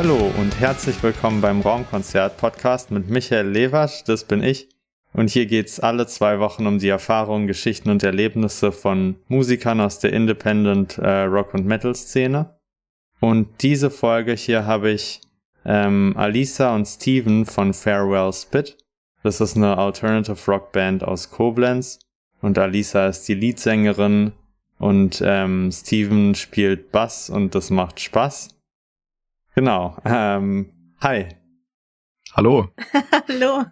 Hallo und herzlich willkommen beim Raumkonzert-Podcast mit Michael Lewasch, das bin ich. Und hier geht's alle zwei Wochen um die Erfahrungen, Geschichten und Erlebnisse von Musikern aus der Independent äh, Rock- und Metal-Szene. Und diese Folge hier habe ich ähm, Alisa und Steven von Farewell Spit. Das ist eine Alternative Rock Band aus Koblenz. Und Alisa ist die Leadsängerin und ähm, Steven spielt Bass und das macht Spaß. Genau. Ähm, hi. Hallo. Hallo.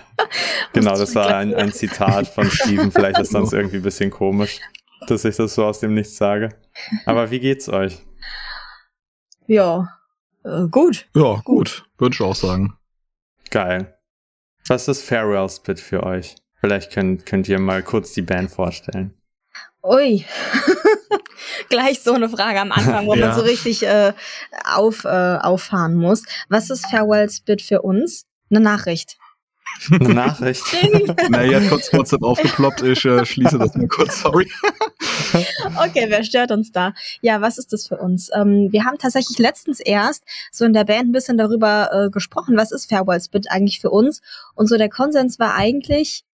genau, das war ein, ein Zitat von Steven. Vielleicht ist sonst irgendwie ein bisschen komisch, dass ich das so aus dem Nichts sage. Aber wie geht's euch? Ja, äh, gut. Ja, gut. Würde ich auch sagen. Geil. Was ist Farewell Spit für euch? Vielleicht könnt, könnt ihr mal kurz die Band vorstellen. Ui. Gleich so eine Frage am Anfang, wo ja. man so richtig äh, auf, äh, auffahren muss. Was ist Farewell Spit für uns? Eine Nachricht. Eine Nachricht. Na, ja, kurz WhatsApp aufgeploppt. Ich äh, schließe das mal kurz, sorry. okay, wer stört uns da? Ja, was ist das für uns? Ähm, wir haben tatsächlich letztens erst so in der Band ein bisschen darüber äh, gesprochen, was ist Farewell Spit eigentlich für uns? Und so der Konsens war eigentlich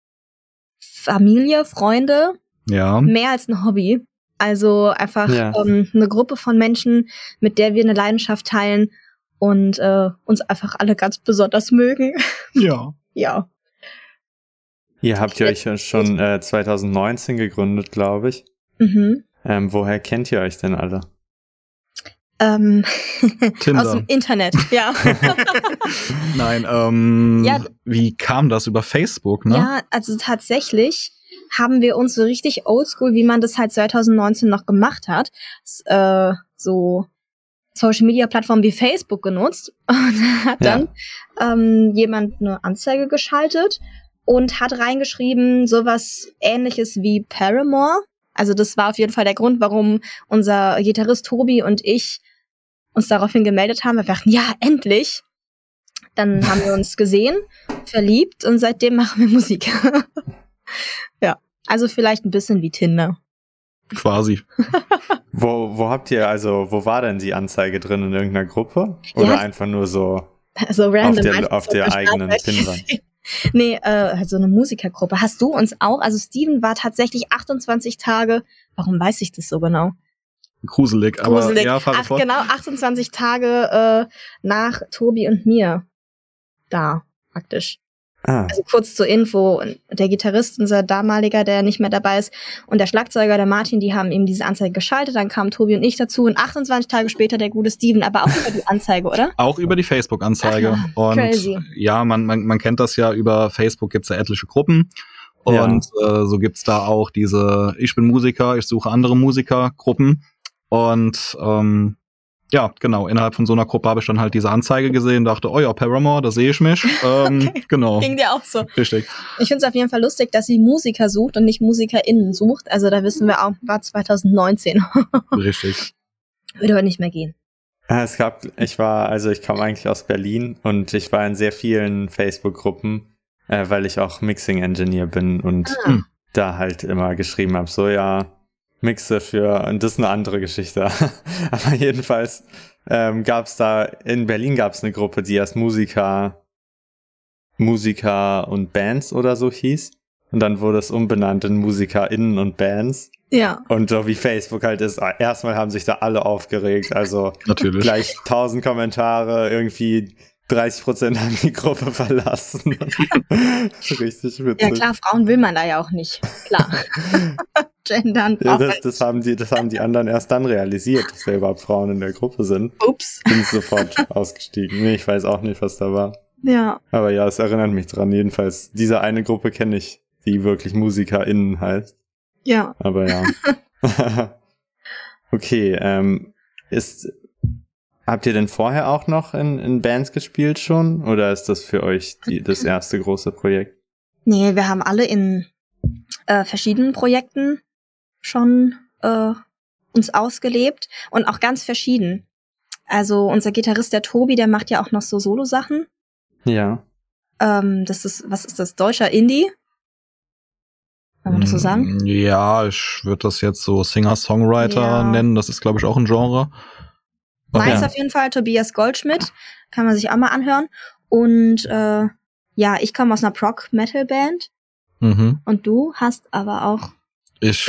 Familie, Freunde, ja. mehr als ein Hobby. Also einfach ja. ähm, eine Gruppe von Menschen, mit der wir eine Leidenschaft teilen und äh, uns einfach alle ganz besonders mögen. Ja. ja. Ihr habt ihr euch ja schon äh, 2019 gegründet, glaube ich. Mhm. Ähm, woher kennt ihr euch denn alle? Ähm, aus dem Internet, ja. Nein, ähm, ja. wie kam das über Facebook, ne? Ja, also tatsächlich haben wir uns so richtig oldschool, wie man das halt 2019 noch gemacht hat, äh, so Social Media Plattformen wie Facebook genutzt und hat dann ja. ähm, jemand eine Anzeige geschaltet und hat reingeschrieben sowas ähnliches wie Paramore. Also das war auf jeden Fall der Grund, warum unser Gitarrist Tobi und ich uns daraufhin gemeldet haben. Wir dachten, ja, endlich. Dann haben wir uns gesehen, verliebt und seitdem machen wir Musik. also vielleicht ein bisschen wie Tinder. Quasi. wo, wo habt ihr, also, wo war denn die Anzeige drin in irgendeiner Gruppe? Oder ja, einfach nur so, so random auf der, auf der eigenen Pinwand? nee, äh, so eine Musikergruppe. Hast du uns auch? Also Steven war tatsächlich 28 Tage, warum weiß ich das so genau? Gruselig, aber Gruselig. ja, Ach, Genau, 28 Tage äh, nach Tobi und mir da, praktisch. Ah. Also kurz zur Info, der Gitarrist, unser damaliger, der nicht mehr dabei ist, und der Schlagzeuger, der Martin, die haben eben diese Anzeige geschaltet, dann kamen Tobi und ich dazu und 28 Tage später der gute Steven, aber auch über die Anzeige, oder? Auch über die Facebook-Anzeige. und crazy. ja, man, man, man kennt das ja, über Facebook gibt's ja etliche Gruppen. Und ja. äh, so gibt's da auch diese Ich bin Musiker, ich suche andere Musikergruppen. Und ähm, ja, genau, innerhalb von so einer Gruppe habe ich dann halt diese Anzeige gesehen, dachte, oh ja, Paramore, da sehe ich mich. Ähm, okay. Genau. Ging dir auch so. Richtig. Ich finde es auf jeden Fall lustig, dass sie Musiker sucht und nicht MusikerInnen sucht. Also da wissen wir auch, war 2019. Richtig. Würde aber nicht mehr gehen. Es gab, ich war, also ich komme eigentlich aus Berlin und ich war in sehr vielen Facebook-Gruppen, äh, weil ich auch Mixing-Engineer bin und ah. da halt immer geschrieben habe, so ja, Mixe für, und das ist eine andere Geschichte. Aber jedenfalls ähm, gab es da, in Berlin gab es eine Gruppe, die erst Musiker, Musiker und Bands oder so hieß. Und dann wurde es umbenannt in MusikerInnen und Bands. Ja. Und so wie Facebook halt ist, erstmal haben sich da alle aufgeregt. Also Natürlich. gleich tausend Kommentare, irgendwie 30 Prozent haben die Gruppe verlassen. Richtig witzig. Ja klar, Frauen will man da ja auch nicht. Klar. Gendern. Ja, das, das, haben die, das haben die anderen erst dann realisiert, dass da überhaupt Frauen in der Gruppe sind. Ups. Bin sofort ausgestiegen. Nee, ich weiß auch nicht, was da war. Ja. Aber ja, es erinnert mich dran. Jedenfalls, diese eine Gruppe kenne ich, die wirklich MusikerInnen heißt. Ja. Aber ja. okay, ähm, ist, Habt ihr denn vorher auch noch in, in Bands gespielt schon? Oder ist das für euch die, das erste große Projekt? Nee, wir haben alle in äh, verschiedenen Projekten schon äh, uns ausgelebt und auch ganz verschieden. Also unser Gitarrist, der Tobi, der macht ja auch noch so Solo-Sachen. Ja. Ähm, das ist, was ist das? Deutscher Indie? Kann man das so sagen? Mm, ja, ich würde das jetzt so Singer-Songwriter ja. nennen. Das ist, glaube ich, auch ein Genre. Nice ja. auf jeden Fall, Tobias Goldschmidt, kann man sich auch mal anhören. Und äh, ja, ich komme aus einer Prog-Metal-Band. Mhm. Und du hast aber auch ich,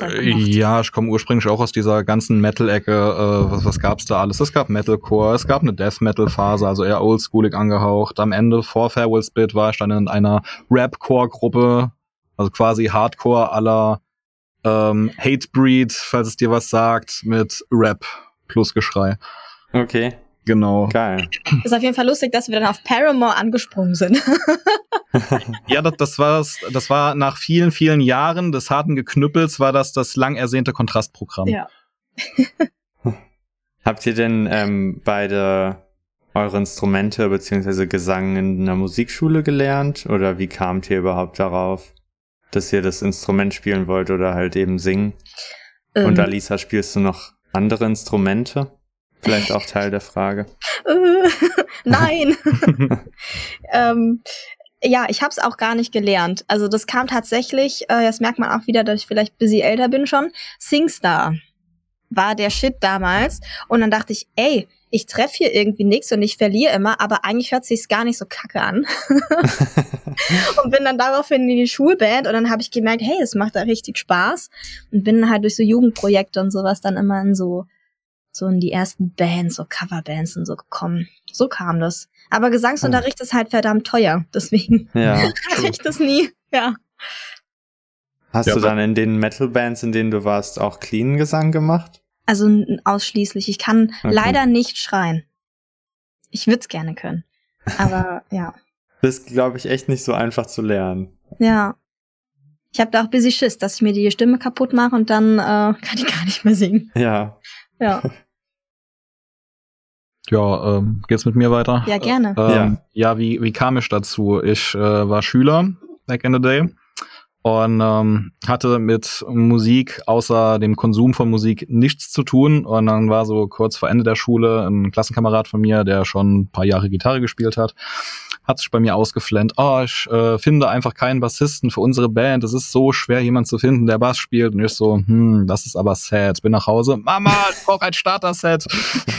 äh, ja, ich komme ursprünglich auch aus dieser ganzen Metal-Ecke. Äh, was, was gab's da alles? Es gab Metalcore, es gab eine Death-Metal-Phase, also eher oldschoolig angehaucht. Am Ende vor Farewell Spit war ich dann in einer Rap-Core-Gruppe, also quasi Hardcore aller ähm, Hatebreed, falls es dir was sagt, mit Rap plus Geschrei. Okay. Genau. Geil. Ist auf jeden Fall lustig, dass wir dann auf Paramore angesprungen sind. ja, das, das, war das, das war nach vielen, vielen Jahren des harten Geknüppels, war das das lang ersehnte Kontrastprogramm. Ja. Habt ihr denn ähm, beide eure Instrumente bzw. Gesang in einer Musikschule gelernt? Oder wie kamt ihr überhaupt darauf, dass ihr das Instrument spielen wollt oder halt eben singen? Ähm. Und Alisa, spielst du noch andere Instrumente? Vielleicht auch Teil der Frage. Nein. ähm, ja, ich habe es auch gar nicht gelernt. Also das kam tatsächlich, äh, das merkt man auch wieder, dass ich vielleicht ein bisschen älter bin schon. Singstar war der Shit damals. Und dann dachte ich, ey, ich treffe hier irgendwie nichts und ich verliere immer, aber eigentlich hört sich's gar nicht so kacke an. und bin dann daraufhin in die Schulband und dann habe ich gemerkt, hey, es macht da richtig Spaß und bin halt durch so Jugendprojekte und sowas dann immer in so so in die ersten Bands, so Coverbands und so gekommen. So kam das. Aber Gesangsunterricht ist halt verdammt teuer, deswegen ja, hatte ich das nie. Ja. Hast ja, du dann in den Metal-Bands, in denen du warst, auch clean Gesang gemacht? Also ausschließlich. Ich kann okay. leider nicht schreien. Ich würde es gerne können. Aber ja. Das ist, glaube ich, echt nicht so einfach zu lernen. Ja. Ich habe da auch ein bisschen Schiss, dass ich mir die Stimme kaputt mache und dann äh, kann ich gar nicht mehr singen. Ja. Ja. Ja, ähm, geht's mit mir weiter? Ja, gerne. Ähm, ja. ja, wie, wie kam ich dazu? Ich äh, war Schüler back in the day und ähm, hatte mit Musik außer dem Konsum von Musik nichts zu tun. Und dann war so kurz vor Ende der Schule ein Klassenkamerad von mir, der schon ein paar Jahre Gitarre gespielt hat hat sich bei mir ausgeflennt, oh, ich äh, finde einfach keinen Bassisten für unsere Band. Es ist so schwer, jemanden zu finden, der Bass spielt. Und ich so, hm, das ist aber sad. Bin nach Hause, Mama, ich brauche ein Starter-Set.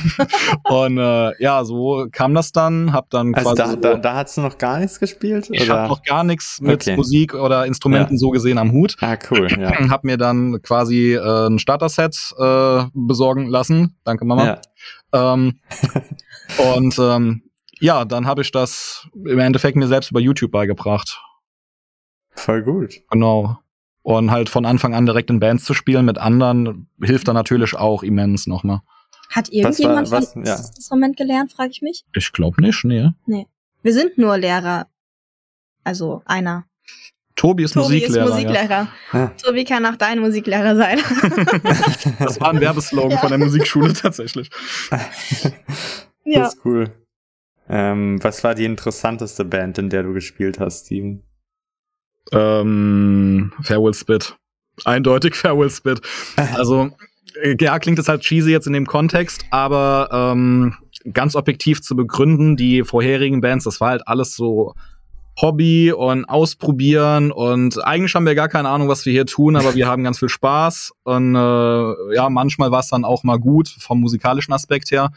und äh, ja, so kam das dann. Hab dann also quasi. Da, da, da hast du noch gar nichts gespielt? Ich habe noch gar nichts mit okay. Musik oder Instrumenten ja. so gesehen am Hut. Ah, cool. Ja. hab mir dann quasi äh, ein Starter-Set äh, besorgen lassen. Danke, Mama. Ja. Ähm, und ähm, ja, dann habe ich das im Endeffekt mir selbst über YouTube beigebracht. Voll gut. Genau. Und halt von Anfang an direkt in Bands zu spielen mit anderen hilft da natürlich auch immens nochmal. Hat irgendjemand was, was, ja. das Moment gelernt, frage ich mich? Ich glaube nicht, nee. Nee. Wir sind nur Lehrer. Also einer. Tobi ist Tobi Musiklehrer. Ist Musiklehrer. Ja. Tobi kann auch dein Musiklehrer sein. das war ein Werbeslogan ja. von der Musikschule tatsächlich. ja. Das ist cool. Ähm, was war die interessanteste Band, in der du gespielt hast, Steven? Ähm, Farewell Spit. Eindeutig Farewell Spit. Also, äh, ja, klingt das halt cheesy jetzt in dem Kontext, aber ähm, ganz objektiv zu begründen, die vorherigen Bands, das war halt alles so Hobby und ausprobieren und eigentlich haben wir gar keine Ahnung, was wir hier tun, aber wir haben ganz viel Spaß und äh, ja, manchmal war es dann auch mal gut vom musikalischen Aspekt her.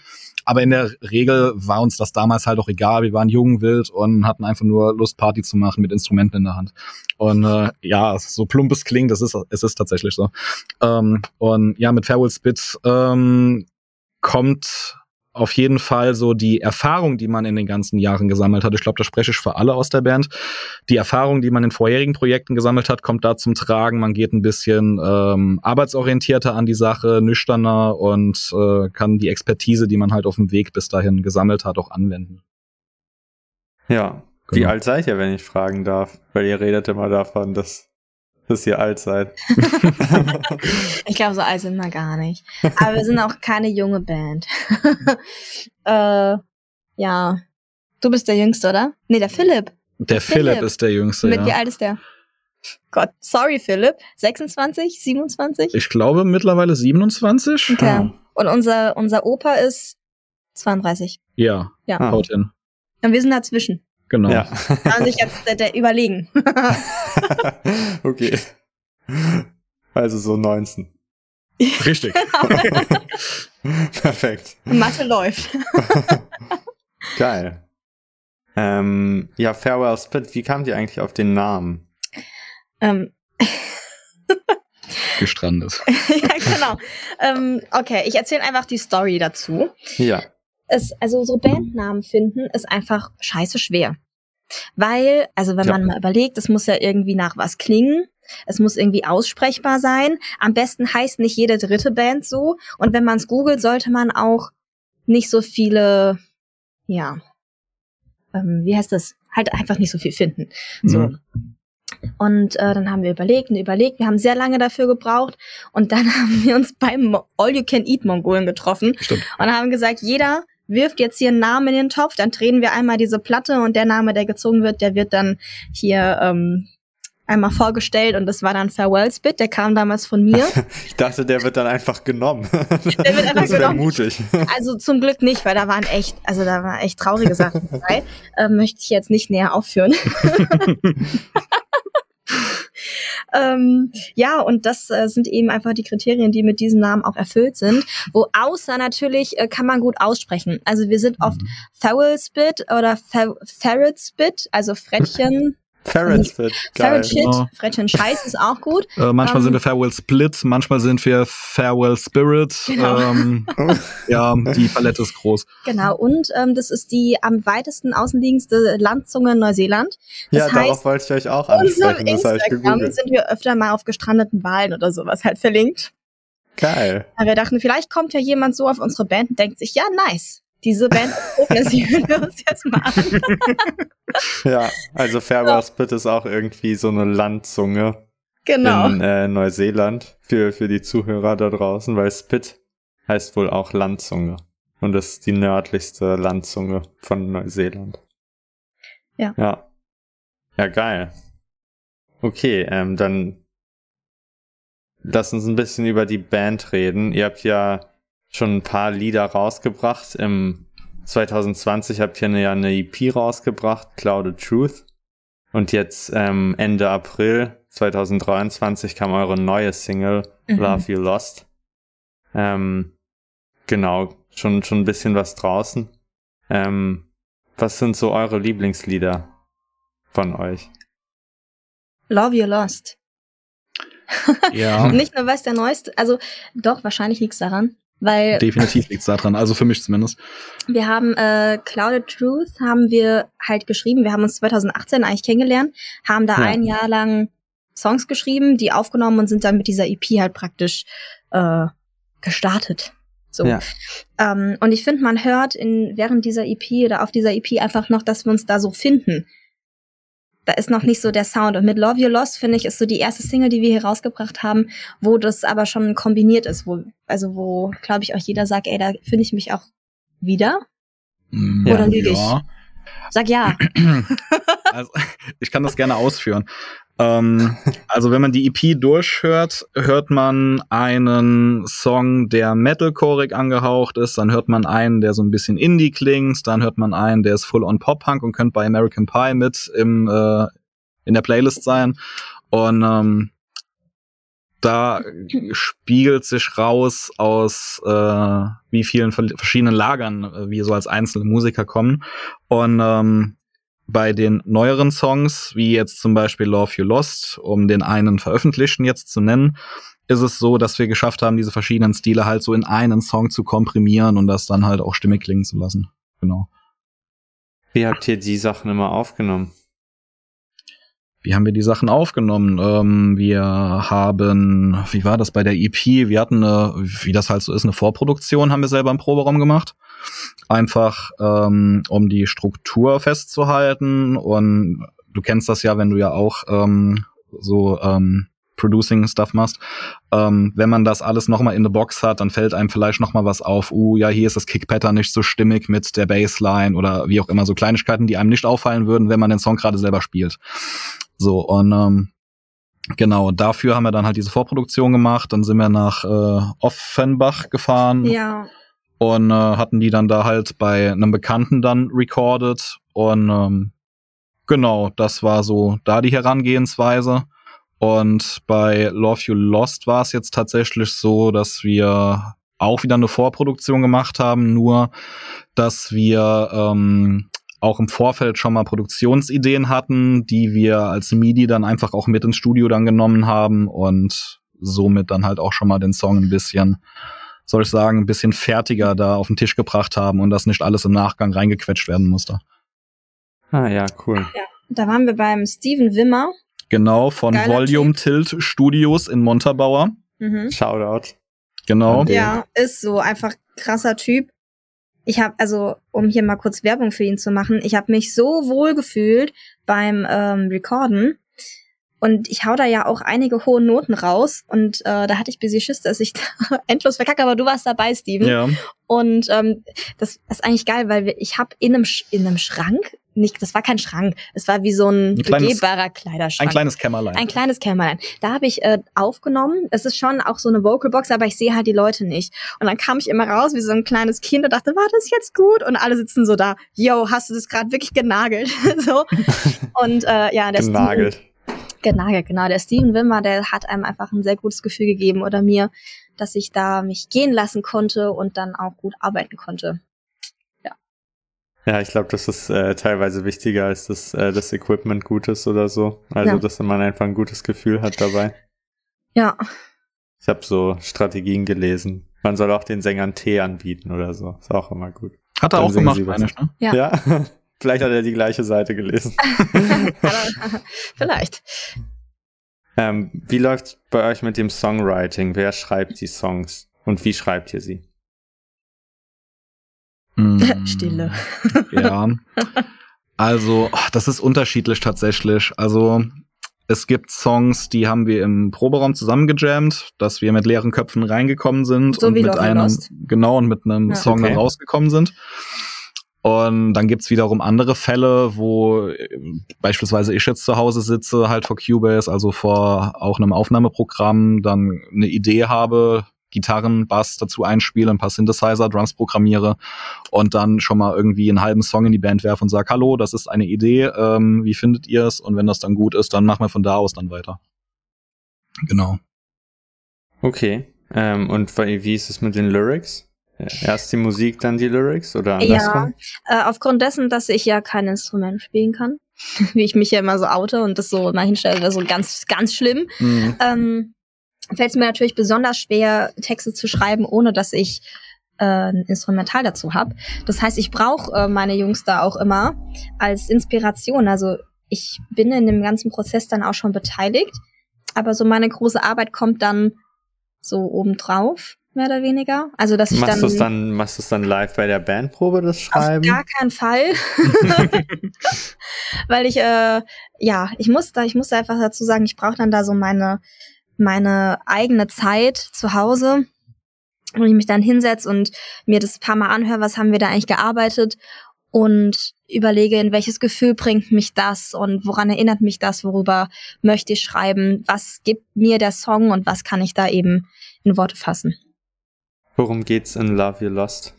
Aber in der Regel war uns das damals halt auch egal. Wir waren jung, wild und hatten einfach nur Lust, Party zu machen mit Instrumenten in der Hand. Und äh, ja, so plump es klingt, es ist, es ist tatsächlich so. Ähm, und ja, mit Farewell Spit ähm, kommt auf jeden Fall so die Erfahrung, die man in den ganzen Jahren gesammelt hat. Ich glaube, da spreche ich für alle aus der Band. Die Erfahrung, die man in vorherigen Projekten gesammelt hat, kommt da zum Tragen. Man geht ein bisschen ähm, arbeitsorientierter an die Sache, nüchterner und äh, kann die Expertise, die man halt auf dem Weg bis dahin gesammelt hat, auch anwenden. Ja. Genau. Wie alt seid ihr, wenn ich fragen darf? Weil ihr redet immer davon, dass dass ihr alt seid. ich glaube, so alt sind wir gar nicht. Aber wir sind auch keine junge Band. äh, ja. Du bist der Jüngste, oder? Nee, der Philipp. Der Philipp, Philipp ist der Jüngste. Mit ja. wie alt ist der? Gott, sorry, Philipp. 26, 27? Ich glaube mittlerweile 27. Okay. Ah. Und unser, unser Opa ist 32. Ja, ja. Ah. haut hin. Und wir sind dazwischen. Genau. Ja. Kann sich jetzt der, der überlegen. okay. Also so 19. Richtig. Perfekt. Mathe läuft. Geil. Ähm, ja, Farewell Split, wie kam die eigentlich auf den Namen? Ähm. Gestrandet. ja, genau. Ähm, okay, ich erzähle einfach die Story dazu. Ja. Es, also so Bandnamen finden ist einfach scheiße schwer. Weil, also wenn ja. man mal überlegt, es muss ja irgendwie nach was klingen. Es muss irgendwie aussprechbar sein. Am besten heißt nicht jede dritte Band so. Und wenn man es googelt, sollte man auch nicht so viele, ja, ähm, wie heißt das? Halt einfach nicht so viel finden. So. Mhm. Und äh, dann haben wir überlegt und überlegt. Wir haben sehr lange dafür gebraucht. Und dann haben wir uns beim All-You-Can-Eat-Mongolen getroffen. Stimmt. Und haben gesagt, jeder wirft jetzt hier einen Namen in den Topf, dann drehen wir einmal diese Platte und der Name, der gezogen wird, der wird dann hier ähm, einmal vorgestellt und das war dann Farewell Spit, der kam damals von mir. ich dachte, der wird dann einfach genommen. Der wird einfach das genommen. mutig. Also zum Glück nicht, weil da waren echt, also da waren echt traurige Sachen dabei. Ähm, möchte ich jetzt nicht näher aufführen. ähm, ja, und das äh, sind eben einfach die Kriterien, die mit diesem Namen auch erfüllt sind. Wo außer natürlich äh, kann man gut aussprechen. Also wir sind oft mhm. Foul Spit oder Ferret Spit, also Frettchen. Ferret Spit. Ferret Shit, genau. Frettchen Scheiß ist auch gut. Äh, manchmal um, sind ähm, wir Farewell Split, manchmal sind wir Farewell Spirit. Genau. Ähm, ja, die Palette ist groß. Genau, und ähm, das ist die am weitesten außenliegendste Landzunge Neuseeland. Das ja, heißt, darauf wollte ich euch auch ansprechen. Das Instagram sind wir öfter mal auf gestrandeten Wahlen oder sowas halt verlinkt. Geil. Aber wir dachten, vielleicht kommt ja jemand so auf unsere Band und denkt sich, ja, nice diese Band hören wir uns jetzt mal an. ja, also Farewell Spit ist auch irgendwie so eine Landzunge genau. in äh, Neuseeland für, für die Zuhörer da draußen, weil Spit heißt wohl auch Landzunge. Und das ist die nördlichste Landzunge von Neuseeland. Ja. Ja. Ja, geil. Okay, ähm, dann lass uns ein bisschen über die Band reden. Ihr habt ja schon ein paar Lieder rausgebracht. Im 2020 habt ihr ja eine EP rausgebracht, Clouded Truth. Und jetzt ähm, Ende April 2023 kam eure neue Single, mhm. Love You Lost. Ähm, genau, schon, schon ein bisschen was draußen. Ähm, was sind so eure Lieblingslieder von euch? Love You Lost. Ja. Nicht nur, weil es der neueste, also doch, wahrscheinlich liegt daran. Weil Definitiv liegt's daran, also für mich zumindest. Wir haben äh, Clouded Truth haben wir halt geschrieben. Wir haben uns 2018 eigentlich kennengelernt, haben da ja. ein Jahr lang Songs geschrieben, die aufgenommen und sind dann mit dieser EP halt praktisch äh, gestartet. So. Ja. Ähm, und ich finde, man hört in während dieser EP oder auf dieser EP einfach noch, dass wir uns da so finden da ist noch nicht so der Sound. Und mit Love You Lost, finde ich, ist so die erste Single, die wir hier rausgebracht haben, wo das aber schon kombiniert ist, wo, also wo, glaube ich, auch jeder sagt, ey, da finde ich mich auch wieder. Oder ja, lüge ich? Ja. Sag ja. also, ich kann das gerne ausführen. Ähm, also wenn man die EP durchhört, hört man einen Song, der metalcoreig angehaucht ist, dann hört man einen, der so ein bisschen Indie klingt, dann hört man einen, der ist full on Pop-Punk und könnte bei American Pie mit im, äh, in der Playlist sein. Und ähm, da spiegelt sich raus, aus äh, wie vielen verschiedenen Lagern äh, wir so als einzelne Musiker kommen. Und ähm, bei den neueren Songs, wie jetzt zum Beispiel Love You Lost, um den einen veröffentlichten jetzt zu nennen, ist es so, dass wir geschafft haben, diese verschiedenen Stile halt so in einen Song zu komprimieren und das dann halt auch stimmig klingen zu lassen. Genau. Wie habt ihr die Sachen immer aufgenommen? Wie haben wir die Sachen aufgenommen? Ähm, wir haben, wie war das bei der EP? Wir hatten eine, wie das halt so ist, eine Vorproduktion haben wir selber im Proberaum gemacht. Einfach, ähm, um die Struktur festzuhalten. Und du kennst das ja, wenn du ja auch ähm, so ähm, Producing Stuff machst. Ähm, wenn man das alles nochmal in der Box hat, dann fällt einem vielleicht nochmal was auf. Uh, ja, hier ist das Kick-Pattern nicht so stimmig mit der Bassline oder wie auch immer so Kleinigkeiten, die einem nicht auffallen würden, wenn man den Song gerade selber spielt. So, und ähm, genau, dafür haben wir dann halt diese Vorproduktion gemacht. Dann sind wir nach äh, Offenbach gefahren. Ja. Und äh, hatten die dann da halt bei einem Bekannten dann recorded. Und ähm, genau, das war so da die Herangehensweise. Und bei Love You Lost war es jetzt tatsächlich so, dass wir auch wieder eine Vorproduktion gemacht haben, nur dass wir ähm, auch im Vorfeld schon mal Produktionsideen hatten, die wir als MIDI dann einfach auch mit ins Studio dann genommen haben und somit dann halt auch schon mal den Song ein bisschen, soll ich sagen, ein bisschen fertiger da auf den Tisch gebracht haben und das nicht alles im Nachgang reingequetscht werden musste. Ah ja, cool. Ja, da waren wir beim Steven Wimmer. Genau, von Geiler Volume typ. Tilt Studios in Montabaur. Mhm. Shoutout. Genau. Ja, ist so einfach krasser Typ. Ich habe also, um hier mal kurz Werbung für ihn zu machen, ich habe mich so wohl gefühlt beim ähm, Recorden. Und ich hau da ja auch einige hohe Noten raus. Und äh, da hatte ich bisschen Schiss, dass ich da endlos verkacke. Aber du warst dabei, Steven. Ja. Und ähm, das, ist eigentlich geil, weil wir, ich habe in einem, in einem Schrank nicht, das war kein Schrank, es war wie so ein, ein begehbarer Kleiderschrank. Ein kleines Kämmerlein. Ein kleines Kämmerlein. Da habe ich äh, aufgenommen. Es ist schon auch so eine Vocalbox, aber ich sehe halt die Leute nicht. Und dann kam ich immer raus wie so ein kleines Kind und dachte, war das jetzt gut? Und alle sitzen so da, yo, hast du das gerade wirklich genagelt? so. Und äh, ja, der genagelt. Steven, genagelt, genau. Der Steven Wimmer, der hat einem einfach ein sehr gutes Gefühl gegeben oder mir, dass ich da mich gehen lassen konnte und dann auch gut arbeiten konnte. Ja, ich glaube, das ist äh, teilweise wichtiger, als dass äh, das Equipment gut ist oder so. Also, ja. dass man einfach ein gutes Gefühl hat dabei. Ja. Ich habe so Strategien gelesen. Man soll auch den Sängern Tee anbieten oder so. Ist auch immer gut. Hat er Dann auch gemacht, meine ich, ne? Ja. ja. Vielleicht hat er die gleiche Seite gelesen. Vielleicht. Ähm, wie läuft's bei euch mit dem Songwriting? Wer schreibt die Songs und wie schreibt ihr sie? Mm, Stille. ja. Also, das ist unterschiedlich tatsächlich. Also, es gibt Songs, die haben wir im Proberaum zusammengejammt, dass wir mit leeren Köpfen reingekommen sind so und mit einem Lost. genau und mit einem ja. Song okay. dann rausgekommen sind. Und dann gibt's wiederum andere Fälle, wo äh, beispielsweise ich jetzt zu Hause sitze, halt vor Cubase, also vor auch einem Aufnahmeprogramm, dann eine Idee habe, Gitarren, Bass dazu einspiele, ein paar Synthesizer, Drums programmiere und dann schon mal irgendwie einen halben Song in die Band werfe und sage, hallo, das ist eine Idee, ähm, wie findet ihr es? Und wenn das dann gut ist, dann machen wir von da aus dann weiter. Genau. Okay. Ähm, und wie ist es mit den Lyrics? Erst die Musik, dann die Lyrics oder andersrum? Ja, äh, aufgrund dessen, dass ich ja kein Instrument spielen kann, wie ich mich ja immer so oute und das so immer hinstelle, wäre so ganz, ganz schlimm. Mhm. Ähm, fällt es mir natürlich besonders schwer, Texte zu schreiben, ohne dass ich äh, ein Instrumental dazu habe. Das heißt, ich brauche äh, meine Jungs da auch immer als Inspiration. Also ich bin in dem ganzen Prozess dann auch schon beteiligt, aber so meine große Arbeit kommt dann so obendrauf mehr oder weniger. Also dass ich machst dann, du's dann machst du es dann live bei der Bandprobe das Schreiben? Auf gar keinen Fall, weil ich äh, ja ich muss da ich muss da einfach dazu sagen, ich brauche dann da so meine meine eigene Zeit zu Hause, wo ich mich dann hinsetze und mir das paar Mal anhöre, was haben wir da eigentlich gearbeitet und überlege, in welches Gefühl bringt mich das und woran erinnert mich das, worüber möchte ich schreiben, was gibt mir der Song und was kann ich da eben in Worte fassen. Worum geht's in Love You Lost?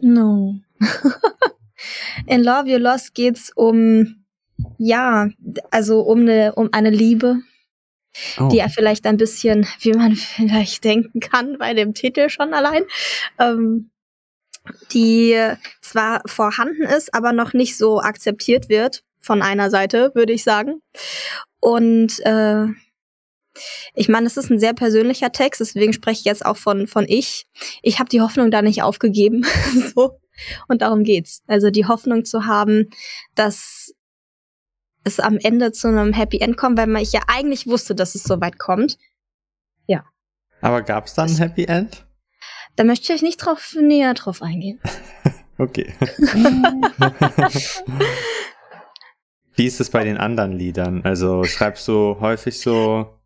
No. in Love You Lost geht's um, ja, also um eine, um eine Liebe, oh. die ja vielleicht ein bisschen, wie man vielleicht denken kann, bei dem Titel schon allein, ähm, die zwar vorhanden ist, aber noch nicht so akzeptiert wird von einer Seite, würde ich sagen. Und äh, ich meine, es ist ein sehr persönlicher Text, deswegen spreche ich jetzt auch von von ich. Ich habe die Hoffnung da nicht aufgegeben, so und darum geht's. Also die Hoffnung zu haben, dass es am Ende zu einem Happy End kommt, weil man ich ja eigentlich wusste, dass es so weit kommt. Ja. Aber gab es dann ein Happy End? Da möchte ich nicht drauf näher drauf eingehen. okay. Wie ist es bei den anderen Liedern? Also schreibst du häufig so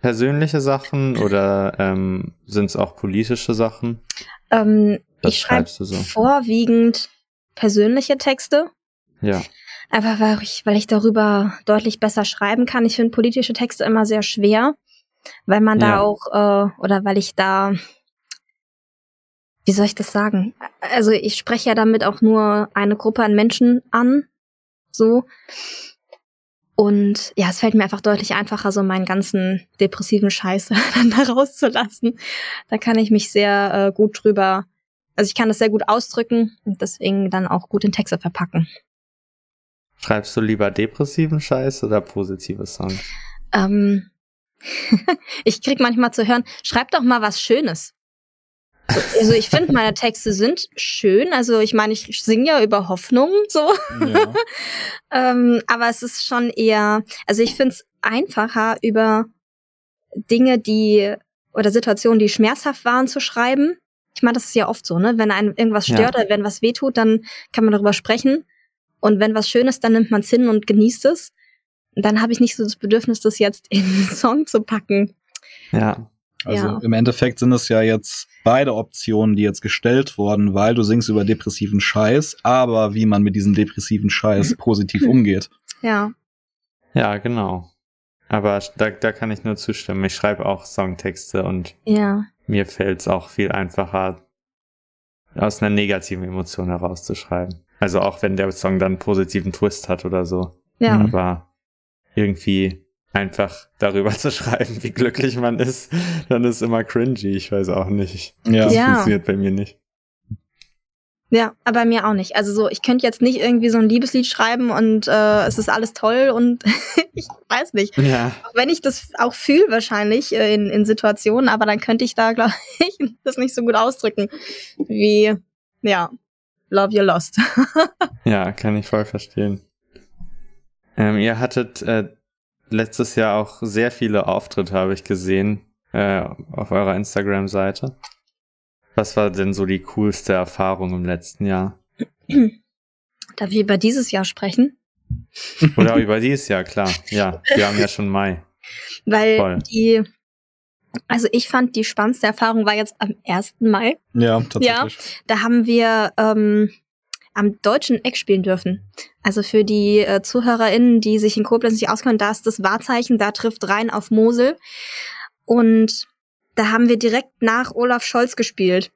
persönliche Sachen oder ähm, sind es auch politische Sachen? Ähm, ich schreibe so? vorwiegend persönliche Texte. Ja. Einfach weil ich, weil ich darüber deutlich besser schreiben kann. Ich finde politische Texte immer sehr schwer, weil man ja. da auch, äh, oder weil ich da, wie soll ich das sagen? Also ich spreche ja damit auch nur eine Gruppe an Menschen an, so. Und ja, es fällt mir einfach deutlich einfacher, so meinen ganzen depressiven Scheiß dann da rauszulassen. Da kann ich mich sehr äh, gut drüber, also ich kann das sehr gut ausdrücken und deswegen dann auch gut in Texte verpacken. Schreibst du lieber depressiven Scheiß oder positive Songs? Ähm, ich krieg manchmal zu hören, schreib doch mal was Schönes. Also ich finde, meine Texte sind schön. Also ich meine, ich singe ja über Hoffnung so. Ja. ähm, aber es ist schon eher, also ich finde es einfacher, über Dinge, die oder Situationen, die schmerzhaft waren, zu schreiben. Ich meine, das ist ja oft so, ne? Wenn einem irgendwas stört ja. oder wenn was wehtut, dann kann man darüber sprechen. Und wenn was schön ist, dann nimmt man es hin und genießt es. Und dann habe ich nicht so das Bedürfnis, das jetzt in einen Song zu packen. Ja. Also ja. im Endeffekt sind es ja jetzt beide Optionen, die jetzt gestellt wurden, weil du singst über depressiven Scheiß, aber wie man mit diesem depressiven Scheiß positiv umgeht. Ja. Ja, genau. Aber da, da kann ich nur zustimmen. Ich schreibe auch Songtexte und ja. mir fällt es auch viel einfacher, aus einer negativen Emotion herauszuschreiben. Also auch wenn der Song dann einen positiven Twist hat oder so. Ja. Aber irgendwie einfach darüber zu schreiben, wie glücklich man ist, dann ist immer cringy. Ich weiß auch nicht. Ja. Das ja. funktioniert bei mir nicht. Ja, aber bei mir auch nicht. Also so, ich könnte jetzt nicht irgendwie so ein Liebeslied schreiben und äh, es ist alles toll und ich weiß nicht. Ja. Auch wenn ich das auch fühle wahrscheinlich äh, in, in Situationen, aber dann könnte ich da, glaube ich, das nicht so gut ausdrücken wie, ja, Love You Lost. ja, kann ich voll verstehen. Ähm, ihr hattet äh, letztes Jahr auch sehr viele Auftritte, habe ich gesehen, äh, auf eurer Instagram-Seite. Was war denn so die coolste Erfahrung im letzten Jahr? Darf ich über dieses Jahr sprechen? Oder über dieses Jahr, klar. Ja, wir haben ja schon Mai. Weil Voll. die, also ich fand die spannendste Erfahrung war jetzt am 1. Mai. Ja, tatsächlich. Ja, da haben wir ähm, am deutschen Eck spielen dürfen. Also für die äh, ZuhörerInnen, die sich in Koblenz nicht auskennen, da ist das Wahrzeichen, da trifft rein auf Mosel. Und da haben wir direkt nach Olaf Scholz gespielt.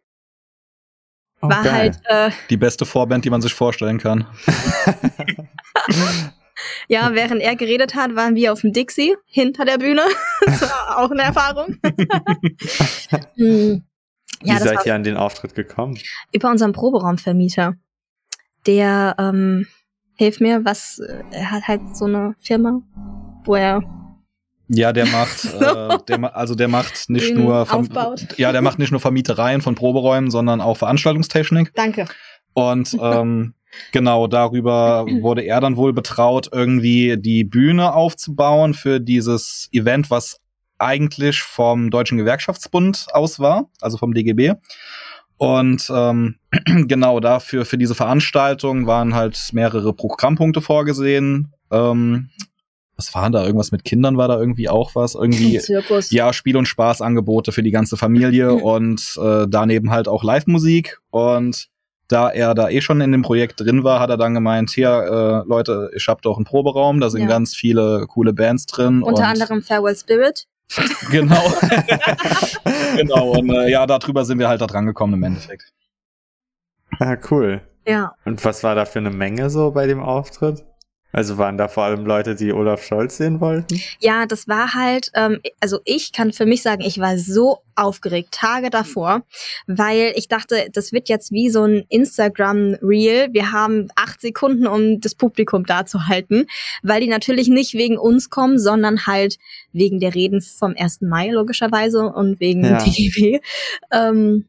Oh, War geil. halt äh, die beste Vorband, die man sich vorstellen kann. ja, während er geredet hat, waren wir auf dem Dixie hinter der Bühne. das war auch eine Erfahrung. hm. Ja, Wie seid ihr an den Auftritt gekommen? Über unseren Proberaumvermieter der ähm, hilft mir, was er hat halt so eine Firma, wo er ja, der macht, äh, der, also der macht nicht nur aufbaut. ja, der macht nicht nur Vermietereien von Proberäumen, sondern auch Veranstaltungstechnik. Danke. Und ähm, genau darüber wurde er dann wohl betraut, irgendwie die Bühne aufzubauen für dieses Event, was eigentlich vom Deutschen Gewerkschaftsbund aus war, also vom DGB. Und ähm, genau dafür, für diese Veranstaltung waren halt mehrere Programmpunkte vorgesehen. Ähm, was war da? Irgendwas mit Kindern war da irgendwie auch was? Irgendwie, Zirkus. ja, Spiel- und Spaßangebote für die ganze Familie und äh, daneben halt auch Live-Musik. Und da er da eh schon in dem Projekt drin war, hat er dann gemeint, hier, äh, Leute, ich hab doch einen Proberaum, da sind ja. ganz viele coole Bands drin. Unter anderem Farewell Spirit. genau. genau. Und äh, ja, darüber sind wir halt da dran gekommen im Endeffekt. Ah, cool. Ja. Und was war da für eine Menge so bei dem Auftritt? Also waren da vor allem Leute, die Olaf Scholz sehen wollten? Ja, das war halt, ähm, also ich kann für mich sagen, ich war so aufgeregt, Tage davor, weil ich dachte, das wird jetzt wie so ein Instagram-Reel. Wir haben acht Sekunden, um das Publikum da zu halten, weil die natürlich nicht wegen uns kommen, sondern halt wegen der Reden vom 1. Mai logischerweise und wegen ja. DGB. Ähm,